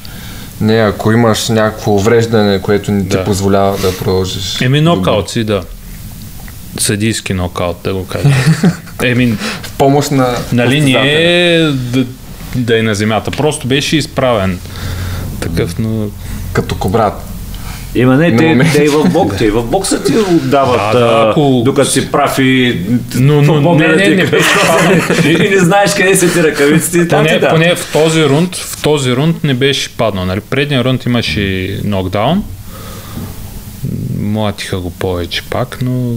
Не, ако имаш някакво увреждане, което не ти Да. позволява да продължиш. Еми нокаут си, да. Съдийски нокаут, да го кажа. Еми, В помощ на... нали не е да, да е на земята. Просто беше изправен. Такъв, но Като кобрат. Има не, те, моменти. те, и в бокса, и в бокса ти отдават, Да, да, ако- докато си прав и Но- но- по-бобера не, не, не беше късно. и не знаеш къде са ти ръкавиците и там ти Поне, да. поне в този рунд, в този рунд не беше паднал. Нали? Предния рунд имаше нокдаун. Млатиха го повече пак, но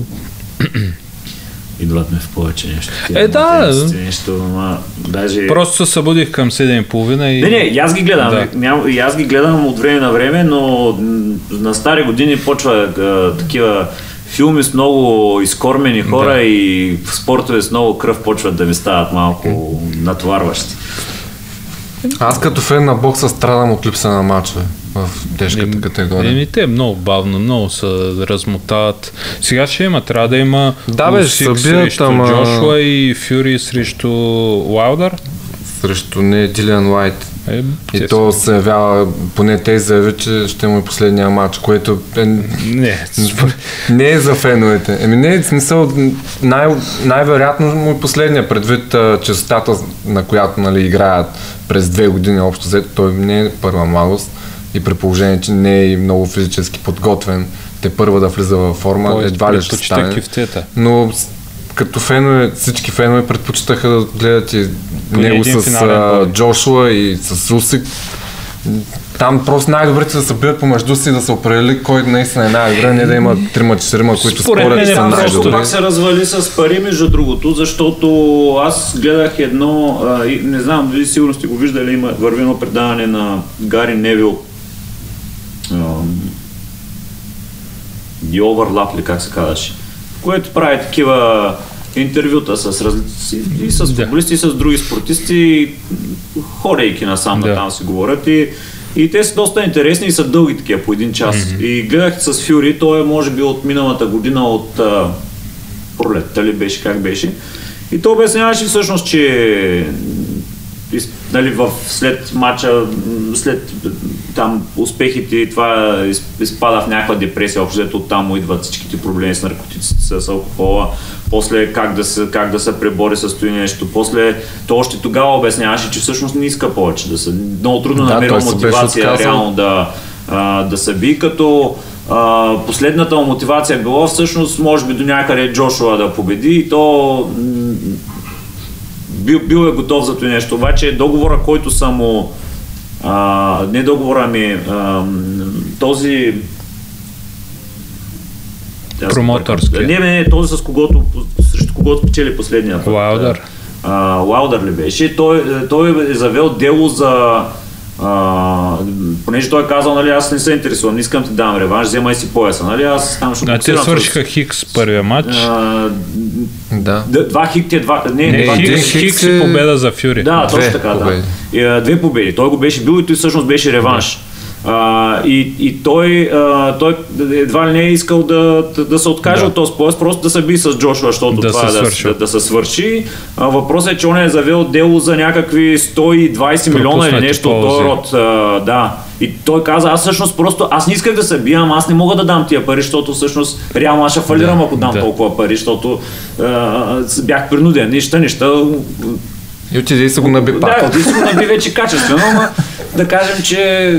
Идват ме в повече нещо. Е, да. Нещо, ама, даже... просто се събудих към 7.30 и... Не, не, аз ги гледам. Да. Ням, аз ги гледам от време на време, но на стари години почва а, такива филми с много изкормени хора Да. и спортове с много кръв почват да ми стават малко натоварващи. Аз като фен на бокса страдам от липса на мачове в тежката категория. Еми, те много бавно, много се размотават. Сега ще има, трябва да има Да, бе, Усик срещу ама- Джошуа и Фюри срещу Уайлдър. Срещу не Дилиан Лайт. Е, И то се явява, поне те заяви, че ще му е последния матч, което е, Не, не е за феновете. Еми не е смисъл, най- най-вероятно му е последния, предвид частотата, на която нали, играят през две години общо взето. Той не е първа младост и при положение, че не е и много физически подготвен, те първа да влиза във форма, Той едва ли ще стане. Но като фенове, всички фенове предпочитаха да гледат и Поне него с а. Джошуа и с Усик. Там просто най-добрите да се бият помежду си да се определи кой наистина е най-добре, не да има трима-четирима, които Според спорят, мен е са най-добри. пак се развали с пари, между другото, защото аз гледах едно, а, и не знам, вие сигурно сте го виждали, има върви едно предаване на Гари Невил, The Overlap ли как се казваше, което прави такива интервюта с, раз... и- с Да. футболисти, и с други спортисти, ходейки насам Да. да. там си говорят и и те са доста интересни и са дълги такива по един час. Mm-hmm. И гледах с Фюри, той е може би от миналата година, от а, пролетта ли беше, как беше. И той обясняваше всъщност, че из- нали, в, след матча, м, след там успехите и това из, изпада в някаква депресия, общо взето оттам му идват всичките проблеми с наркотиците, с алкохола, после как да се, как да се пребори с това нещо, после то още тогава обясняваше, че всъщност не иска повече да се, много трудно Да, беше мотивация реално да, а, да се би, като а, последната му мотивация било всъщност може би до някъде Джошуа да победи и то бил, бил е готов за това нещо, обаче договора, който са му а, не договора ми, а, този Промоторски. Не, не, не, този с когото, срещу когото печели последния. А, Уайлдър ли беше? Той, той е завел дело за а, понеже той е казал, нали, аз не се интересувам, не искам ти да дам реванш, вземай си пояса, нали, аз там ще А те свършиха Хикс първия матч. А, Да. два хикти, два, не, Не, два Хикс, Хикс Хикс е- и победа за Фюри. да, Две точно така, победи. да. И, а, две победи. Той го беше бил и той всъщност беше реванш. А, и, и той, а, той едва ли не е искал да, да, да се откаже Да. от този пояс, просто да се би с Джошуа, защото Да това се е да, да, да се свърши. А, въпросът е, че он е завел дело за някакви 120 милиона или нещо от този род. А, да. И той каза, аз всъщност просто, аз не исках да се бия, ама аз не мога да дам тия пари, защото всъщност реално аз ще фалирам, ако дам да. толкова пари, защото а, бях принуден. Нища, неща, И отиде и се го наби пак. да, ти си го наби вече качествено, но да кажем, че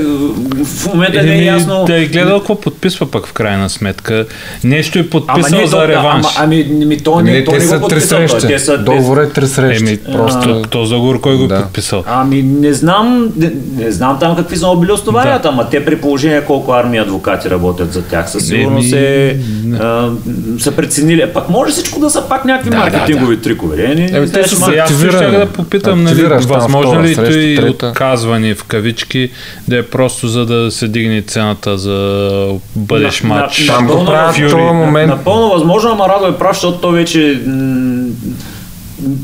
в момента не е ясно. Да е гледал какво подписва пък в крайна сметка. Нещо е Ама подписал не, за то- реванш. Ама, ами, ми, то не, Не, то те не са го три срещи. Те са, Договор е три срещи. Еми, Просто то, този договор кой го Да. е подписал? Ами не знам, не, не знам там какви са били основанията, ама те при положение колко армии адвокати работят за тях, със сигурност се, а, са преценили. Пак може всичко да са пак някакви Да, да, маркетингови трикове. Е, не, не, Еми, те са ще активиране. да попитам, нали, възможно ли и трета. отказване в кавички да е просто за да се дигне цената за бъдещ На- матч. на- там го напълно правят в Фюри. този момент. Напълно възможно, ама Радо е прав, защото той вече м,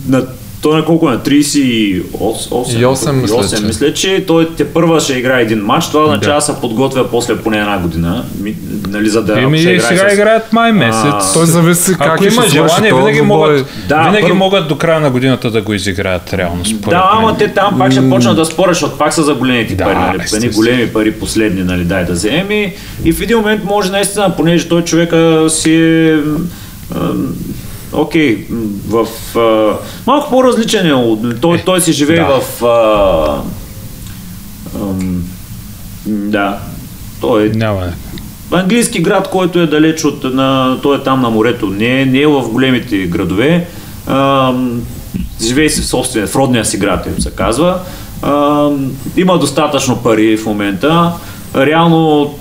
на той на колко е? на 38, И осем, мисля, 38, че. мисля, че той те първа ще играе един матч, това означава да. се подготвя после поне една година, ми, нали, за да Еми, ще играе сега с... играят май месец. той зависи как Ако има желание, винаги, могат, Да, винаги първо- могат до края на годината да го изиграят реално. Според Да, ама те там пак ще почнат да спорят, защото пак са за големите Да, пари, нали? Едни големи пари последни, нали, дай да вземем и, и в един момент може наистина, понеже той човека си е Окей, в а, малко по-различен е, той, той си живее да. в а, ам, да, той е Няма. английски град, който е далеч от, на, той е там на морето, не, е- не е в големите градове, а, живее си в собствения, в родния си град, им се казва, а, има достатъчно пари в момента, реално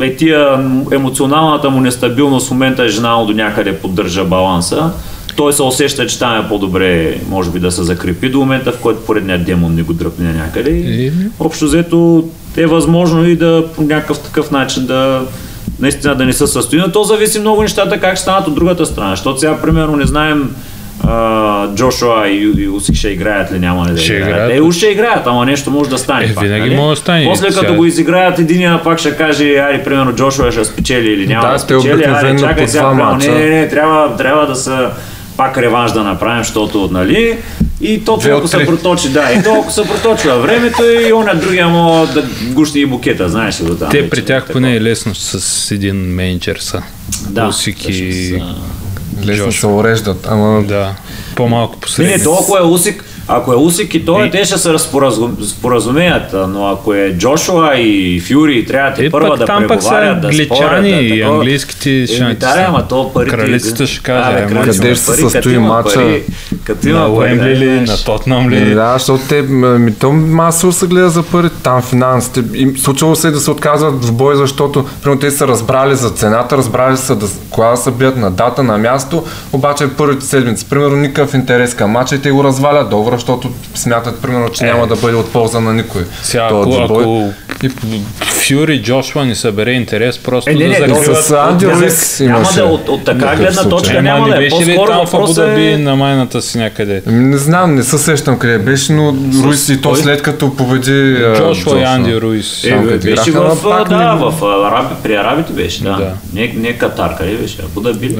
е тия емоционалната му нестабилност в момента е жена до някъде поддържа баланса. Той се усеща, че там е по-добре, може би да се закрепи до момента, в който поредният демон не го дръпне някъде. И общо взето е възможно и да по някакъв такъв начин да наистина да не се състои. Но то зависи много нещата как ще станат от другата страна. Защото сега, примерно, не знаем а, Джошуа и, и Усик ще играят ли, няма ли да Ще играят. играят. Е, уж ще играят, ама нещо може да стане. Е, пак, винаги нали? може да стане. После като Сега- го изиграят, единия пак ще каже, айде, примерно Джошуа ще спечели или няма Да, да, спечели, обикновено чакай сега, прямо, не, не, не, трябва, трябва да са пак реванш да направим, защото, нали, и то от се проточи, да, и то ако се проточи във времето и он другия му да гушни и букета, знаеш ли до там. Те вече, при тях поне е лесно с един менеджер са. да, Усик и... Лесно се уреждат, ама Да, по-малко Не, не, последни. то ако е Усик, ако е Усик и той, Е. те ще се споразумеят, но ако е Джошуа и Фюри, трябва те Е, първа да там пък са преговарят, да спорят, да, и такова. английските ще Еми, да, ама то парите... Кралицата ще каже, ама къде ще се състои пари, Като има на пари, Уембли да, ли, на Тотнам ли. Да, защото те, ми, то масово се гледа за пари, там финансите. И случвало се е да се отказват в бой, защото примерно, те са разбрали за цената, разбрали са да, кога да се бият на дата, на място, обаче първите седмици, примерно никакъв интерес към матча и те го развалят договора, защото смятат, примерно, че Е. няма да бъде от полза на никой. Сега, ако, ако Фюри Джошуа ни събере интерес, просто Е, не, да не, закриват... с Анди Руис Няма да от, от така гледна точка Ема няма не да е. беше ли там в Абу въпрос Даби е... на майната си някъде? Не знам, не се сещам къде беше, но Руис и то след като победи Джошуа и Анди Руис. Е, беше в, да, Араби, при арабите беше, да. Да. Не, не Катар, къде беше? Абу Даби ли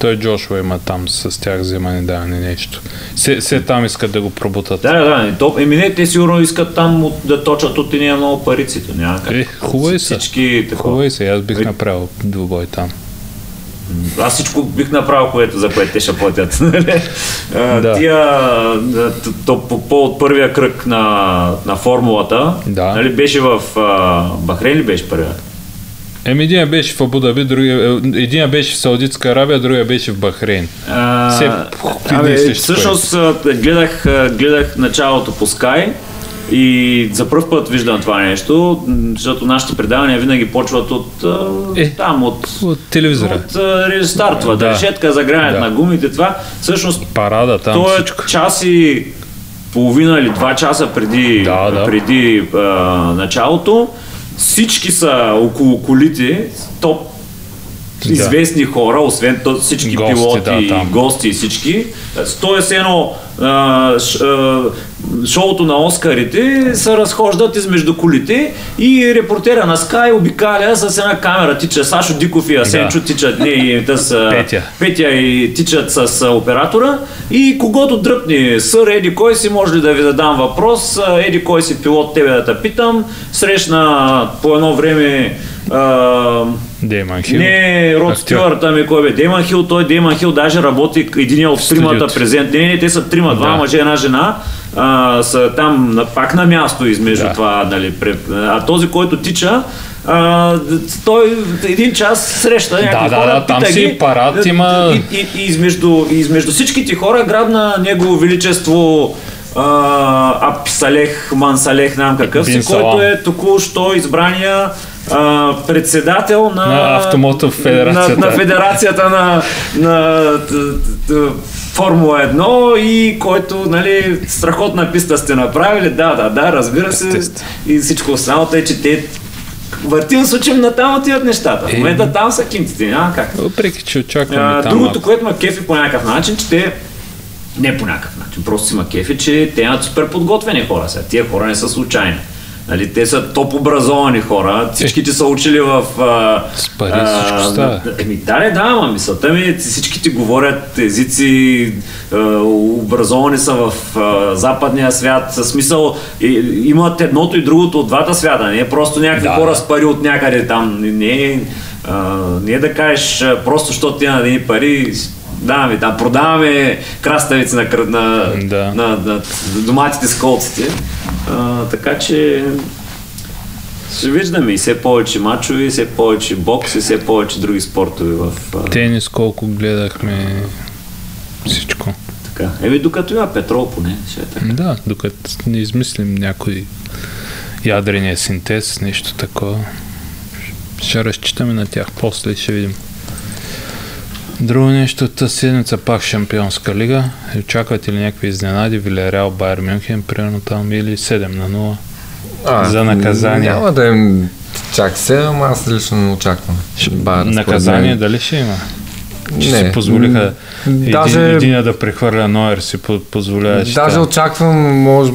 Той Джошуа има там с тях вземане даване нещо. Се, се там искат да го пробутат. Да, да, не, То, еми не, те сигурно искат там от, да точат от тия много париците. Няма как. Е, хубави са. Всички такова. Хубаво се, аз бих Е. направил двубой там. Аз всичко бих направил, което, за което те ще платят. нали? Да. Тия, то, по повод първия кръг на, на формулата, Да. нали, беше в а, Бахрейн ли беше първият? Еми, един беше в Абу Даби, другия, един беше в Саудитска Арабия, другия беше в Бахрейн. А, Все абе, всъщност гледах, гледах началото по Sky и за първ път виждам това нещо, защото нашите предавания винаги почват от Е. там, от От телевизора. от рестартва, да. Решетка, загряване Да. на гумите, това. Всъщност Парада там то е всичко. час и половина или два часа преди, Да, да. преди а, началото. Всички са около колите, топ Да. известни хора, освен то, всички Гости, пилоти, да, там. гости и всички. То все едно а, ш, а, шоуто на Оскарите се разхождат измежду колите и репортера на Sky обикаля с една камера, тича Сашо Диков и Асенчо, тичат, не, и те Петя. Петя и тичат с оператора и когато дръпни сър, еди кой си, може ли да ви задам въпрос, еди кой си пилот, тебе да те питам, срещна по едно време а, Дейман Хил. не, Род Актьор. Стюарт, ами кой бе? Дейман Хил, той Дейман Хил даже работи един от тримата презент. Не, не, те са трима, два Да. мъже, една жена. А, са там пак на място измежду Да. това, нали, пре, а този, който тича, а, той един час среща някакви да, хора, да, там пита си ги, парад има- И, и, и, измежду, измежду всичките хора грабна негово величество а, Апсалех, Мансалех, не знам какъв си, който е току-що избрания а, председател на, На Автомотов федерацията. На, на федерацията на, на Формула 1 и който, нали, страхотна писта сте направили. Да, да, да, разбира се. И всичко останало е, че те въртим с очим на там отиват нещата. В Е. момента там са кинтите, няма как. Въпреки, че очакваме А, там. другото, което ме кефи по някакъв начин, че те не по някакъв начин, просто си ма кефи, че те имат супер подготвени хора сега. Тия хора не са случайни. Нали, те са топ образовани хора, всичките са учили в... А, С пари всичко става. Еми, да, не, да, ама мисълта ми, е, всичките говорят езици, а, образовани са в а, западния свят, със смисъл и, имат едното и другото от двата свята, не е просто някакви Да, хора с пари от някъде там, не, не, е, а, не е да кажеш просто, защото ти на едни пари, даваме, да, продаваме краставици на, на, Да. на, на, доматите с колците. А, така че Ще виждаме и все повече мачове, и все повече бокс, и все повече други спортове в... а, Тенис колко гледахме всичко. Така. Еми, докато има петрол поне, ще е така. Да, докато не измислим някой ядрения синтез, нещо такова. Ще разчитаме на тях после ще видим. Друго нещо, тази седмица пак Шампионска лига. Очаквате ли някакви изненади? Вилереал, Байер Мюнхен, примерно там или 7 на 0. А, За наказание. Няма да им чак се, ама аз лично не очаквам. Байер, Наказание мен. дали ще има? Че Не. си позволиха един, даже- единия да прехвърля Нойер си по- позволяваше. Даже там. очаквам, може,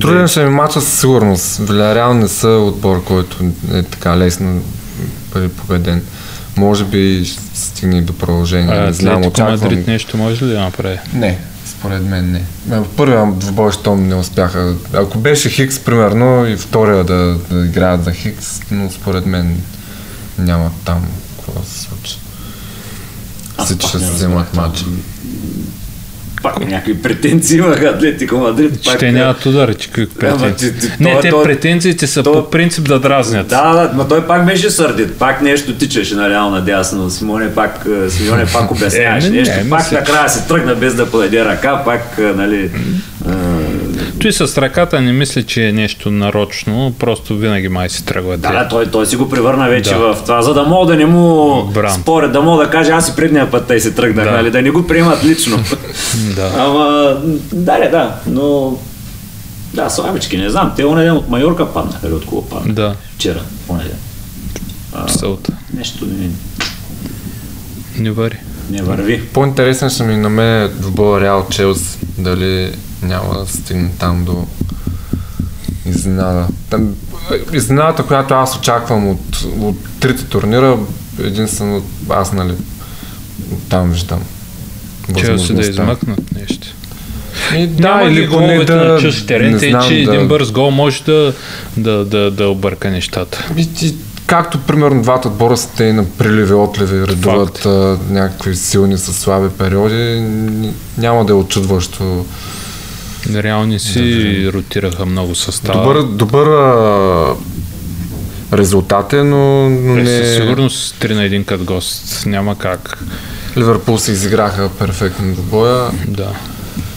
труден ще ми мача със сигурност. Вилярял не са отбор, който е така лесно бъде победен. Може би ще стигне до продължение. А, не знам, очаквам. Мадрид нещо може ли да направи? Не, според мен не. В първия двубой, щом не успяха. Ако беше Хикс, примерно, и втория да, да играят за Хикс, но според мен няма там какво да се случи. Аз Всички ще се вземат матча. Пак някакви претенции имаха Атлетико Мадрид. Пак, те нямат удари, че какви Ама претенции. ти- ти- Не, той- те той- претенциите са той- по принцип да дразнят. Да, да, но той пак беше сърдит. Пак нещо тичаше наляво надясно. Симоне пак, е, Симоне пак обясняваше Е, не, нещо. не, пак накрая се тръгна без да подаде ръка. Пак, е, нали... Той с ръката не мисля, че е нещо нарочно, просто винаги май си тръгва. Да, да, той, той си го превърна вече Да. в това, за да мога да не му Бран. спорят, да мога да каже, аз и предния път тъй се тръгнах, Да. нали, да не го приемат лично. да. Ама, да, да, да, но... Да, слабички, не знам. Те оня ден от Майорка паднаха или от кого паднаха? Да, Вчера, оня ден. А, Сълта. нещо не, Не вари. не върви. По-интересен ще ми на мен двубоя Реал Челс, дали няма да стигне там до изненада. Там, изненадата, която аз очаквам от, от трите турнира, единствено аз, нали, там виждам. Че да възможността. измъкнат нещо. И, да, Няма или поне да... на чужд терен, знам, че да, един бърз гол може да, да, да, да обърка нещата. И, и, както примерно двата отбора са те на приливи, отливи, редуват а, някакви силни с слаби периоди, няма да е очудващо. Реални си ротираха много състава. Добър, добър а, резултат е, но, но Е, не... Със сигурност 3 на 1 като гост. Няма как. Ливърпул се изиграха перфектно до боя. Да.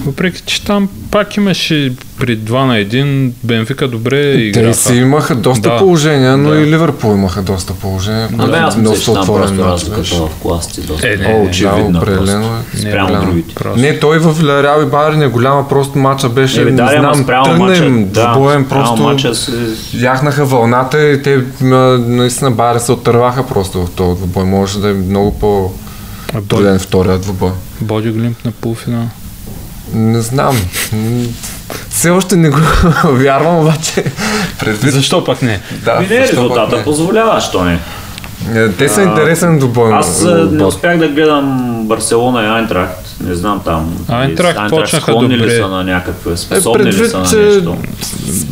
Въпреки, че там пак имаше при 2 на 1, Бенфика добре играха. Те си имаха доста Да. положения, но Да. и Ливърпул имаха доста положения. Но което бе, аз много мисля, че там отворен просто мач в класите доста. Е, не, О, не, да, определено е. Спрямо голямо. другите. Просто. Не, той в Вилярял и Байерн е голяма, просто матча беше, Еми, не да, знам, мача, им да, спрямо просто мача се... яхнаха вълната и те наистина Байерн се отърваха просто в този двубой. Може да е много по труден втория двубой. Боди Глимп на полуфинал. Не знам. Все още не го вярвам, обаче предвид... Защо пък не? Да, не, пък резултата не? позволява, що не. Е, Те са А, интересен двубой. Аз не успях да гледам Барселона и Айнтрахт. Не знам там. Айнтрахт почнаха добре. ли са на някакви, Е, способни ли предвид, са на нещо.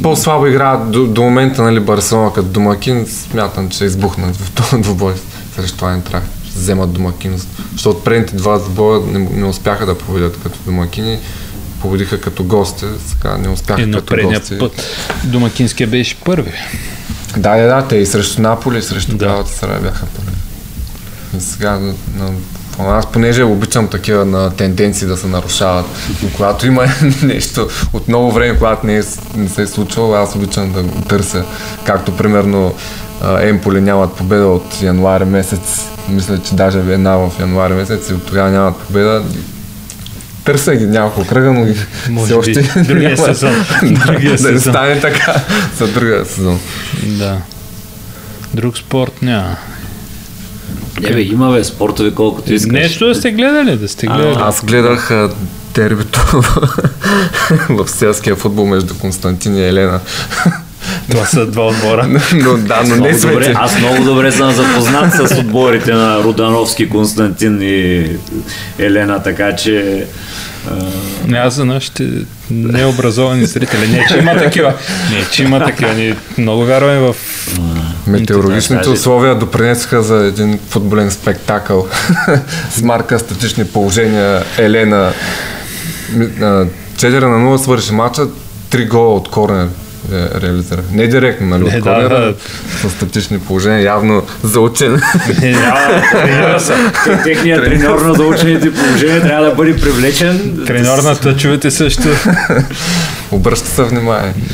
по-слабо играят до, до момента нали, Барселона като домакин, смятам, че избухнат в този двубой срещу Айнтрахт. Вземат домакинност. Защото предните два двубоя не, не успяха да победят като домакини, победиха като гости, сега не успяха Едно като гости. път. Домакинския беше първи. Да, да, да, те и срещу Наполи, и срещу Да. да. Галатасарай бяха първи. И сега, на, на, аз понеже обичам такива на тенденции да се нарушават, но когато има нещо от много време, когато не, е, не се е случвало, аз обичам да го търся. Както примерно Емполи нямат победа от януари месец. Мисля, че даже една в януари месец и от тогава нямат победа. Търся ги няколко кръга, но все още другия няма сезон. да, Другия да не сезон. стане така за другия сезон. Да. Друг спорт няма. Не бе, има бе спортове колкото искаш. Нещо да сте гледали, да сте гледали. Аз гледах а, дербито в селския футбол между Константин и Елена. Това са два отбора. но да, но не Много добре, аз много добре съм запознат с отборите на Рудановски, Константин и Елена, така че а, Не, аз за нашите необразовани зрители. Не, че има такива. Не, че има такива. Ние много вярваме в... Метеорологичните условия допринесоха за един футболен спектакъл с марка статични положения. Елена ми- а, 4 на 0 свърши матча, 3 гола от корнер ре, реализира. Не директно, нали? Не, от да, да. С статични положения, явно заучен. Тренира се. Те- Техният треньор на заучените положения трябва да бъде привлечен. Треньор на тъчовете също. Обръща се внимание. И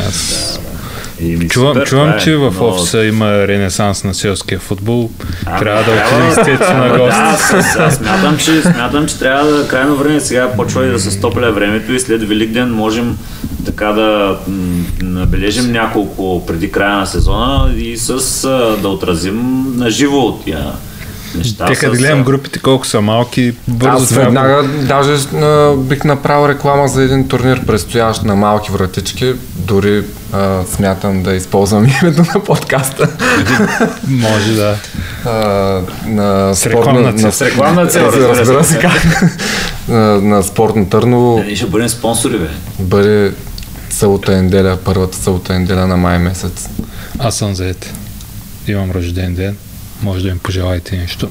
ми Чувам, супер, чувам е че в много- офиса има ренесанс на селския футбол. Ами, Трябва да трябва. отиде естествено на Да, гост. аз, аз смятам, че, смятам, че трябва да крайно време сега почва и да се стопля времето и след Великден можем така да м, набележим няколко преди края на сезона и с а, да отразим на живо от тия неща. Те като с, гледам групите колко са малки, бързо Аз трябва- веднага даже а, бих направил реклама за един турнир предстоящ на малки вратички. Дори а, смятам да използвам името на подкаста. Може да. А, на С рекламна цел. на, С рекламна цел, разбира, се. как. на, на спортно Търново Ние ще бъдем спонсори, бе. бъде събота неделя, първата събота неделя на май месец. Аз съм заед. Имам рожден ден. Може да ми пожелаете нещо.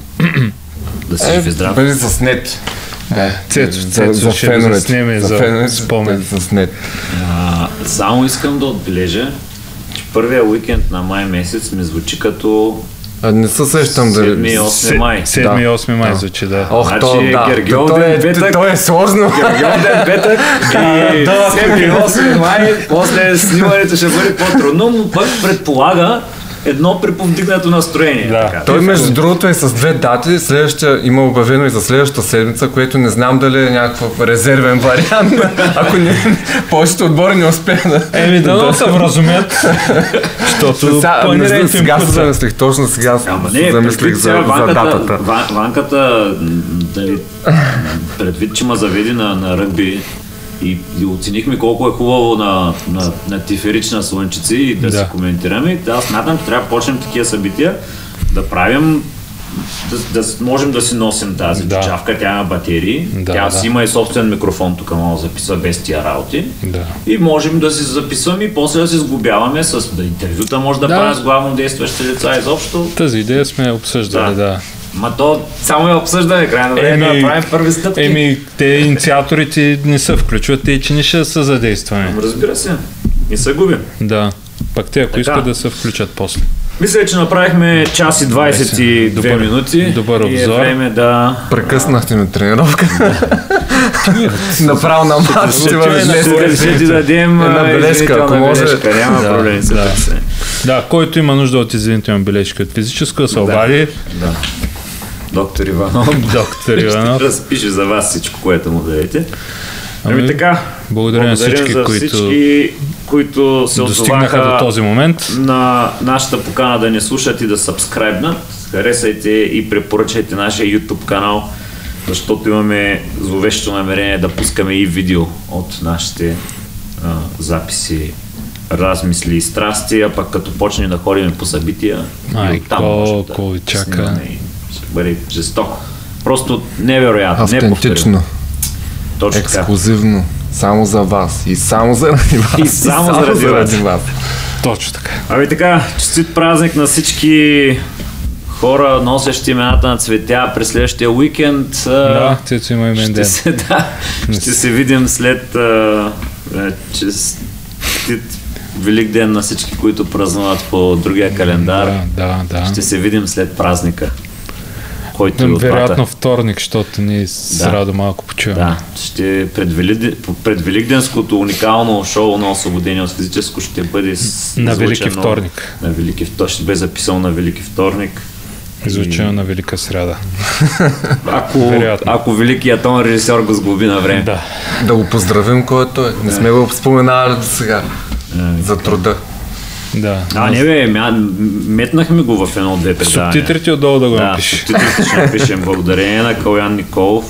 Да си жив и здрав. бъде с нет. Да, Цецо, за, Цецо за ще го заснеме за феновете спомен. С нет. А, само искам да отбележа, че първия уикенд на май месец ми звучи като А, не се сещам дали... 7 и 8 май. 7 и Да. 8 май Да. звучи, да. Ох, Значи, то, да. Гергьол то, ден е, петък. то е сложно. Гергьол петък и 7 и 8 май, после снимането ще бъде по-трудно, но пък предполага едно приповдигнато настроение. Да. така. Той между другото е с две дати, следващия има обявено и за следващата седмица, което не знам дали е някакъв резервен вариант, ако не, повечето отбори не успеят да... Еми, да се вразумят, защото Сега, сега се замислих, точно сега се Ама не, замислих за, сега за ванката, датата. ва- ванката, дали, предвид, че ма заведи на, на ръгби и, и оценихме колко е хубаво на, на, на тиферична слънчици и да, Да. си коментираме. Да, смятам, че трябва да почнем такива събития, да правим да, да можем да си носим тази Да. чичавка, тя има батерии, Да, тя да. си има и собствен микрофон, тук мога да записва без тия работи. Да. И можем да си записваме и после да се сглобяваме с да, интервюта, може да, Да. правим с главно действащи лица изобщо. Тази идея сме обсъждали, да. Ма то само я обсъждане, крайно време Еми, да правим първи стъпки. Еми, те инициаторите не се включват, те че не ще са задействани. Разбира се, не се губим. Да. Пак те, ако Така. искат да се включат после. Мисля, че направихме час и 22 Добър- минути. добър И е обзор. време да... Прекъснахте ми тренировка. Направо на матч ще ти дадем Една бележка, ако може. бележка, Няма Да, проблем, да. да. се. Да, който има нужда от извинителна бележка от физическо, да се обади. Да. Доктор Иванов. Доктор Иванов. Разпише за вас всичко, което му дадете. Ами, Ами, така. благодаря на всички, за които всички, които се Достигнаха до този момент. на нашата покана да ни слушат и да сабскрайбнат. Харесайте и препоръчайте нашия YouTube канал, защото имаме зловещо намерение да пускаме и видео от нашите а, записи, размисли и страсти, а пък като почне да ходим по събития, Ай, и оттам колко да чака. снимаме Ще бъде жестоко. Просто невероятно. Автентично, Точно така. ексклюзивно, само за вас и само заради вас. И само заради вас. вас. Точно така. Ами така, честит празник на всички хора, носещи имената на цветя през следващия уикенд. Да, Цецо има имен ще ден. се, да, ще се видим след а, а, честит Велик ден на всички, които празнуват по другия календар. Да, да, да. Ще се видим след празника. Който е от Вероятно вторник, защото ние с Да. Радо малко почуваме. Да, ще пред, Велиде, пред Великденското уникално шоу на освободение от физическо ще бъде с, На Велики вторник. На Велики вторник. Ще бъде записано на Велики вторник. Изучено на Велика среда. Ако, Вероятно. ако великият тон режисьор го сглоби на време. Да. Да го поздравим кой е. Не сме го споменавали до сега. За труда. Да. А, не бе, мя, метнахме го в едно от две предавания. Субтитрите отдолу да го Да, напишеш. субтитрите ще напишем. Благодарение на Калян Николов.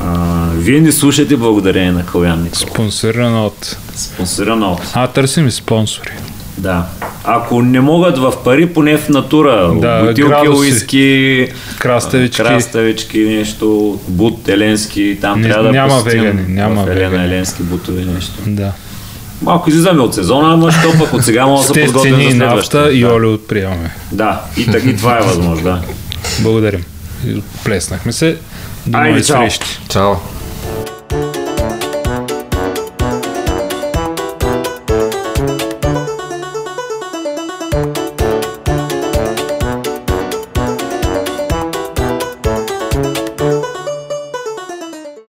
А, вие ни слушате благодарение на Калян Николов. Спонсорирано от... Спонсорирано от. А, търсим и спонсори. Да. Ако не могат в пари, поне в натура. Да, Бутилки, уиски, Краставички. краставички, нещо, бут, еленски, там Не- трябва да няма вегани, няма в Елена вегани. еленски бутове нещо. Да. Малко излизаме от сезона, ама що пък от сега може да се подготвим цени за и следващата. нафта и да. олио приемаме. Да, и, так, и това е възможно, да. Благодарим. Плеснахме се. До нови срещи. Чао.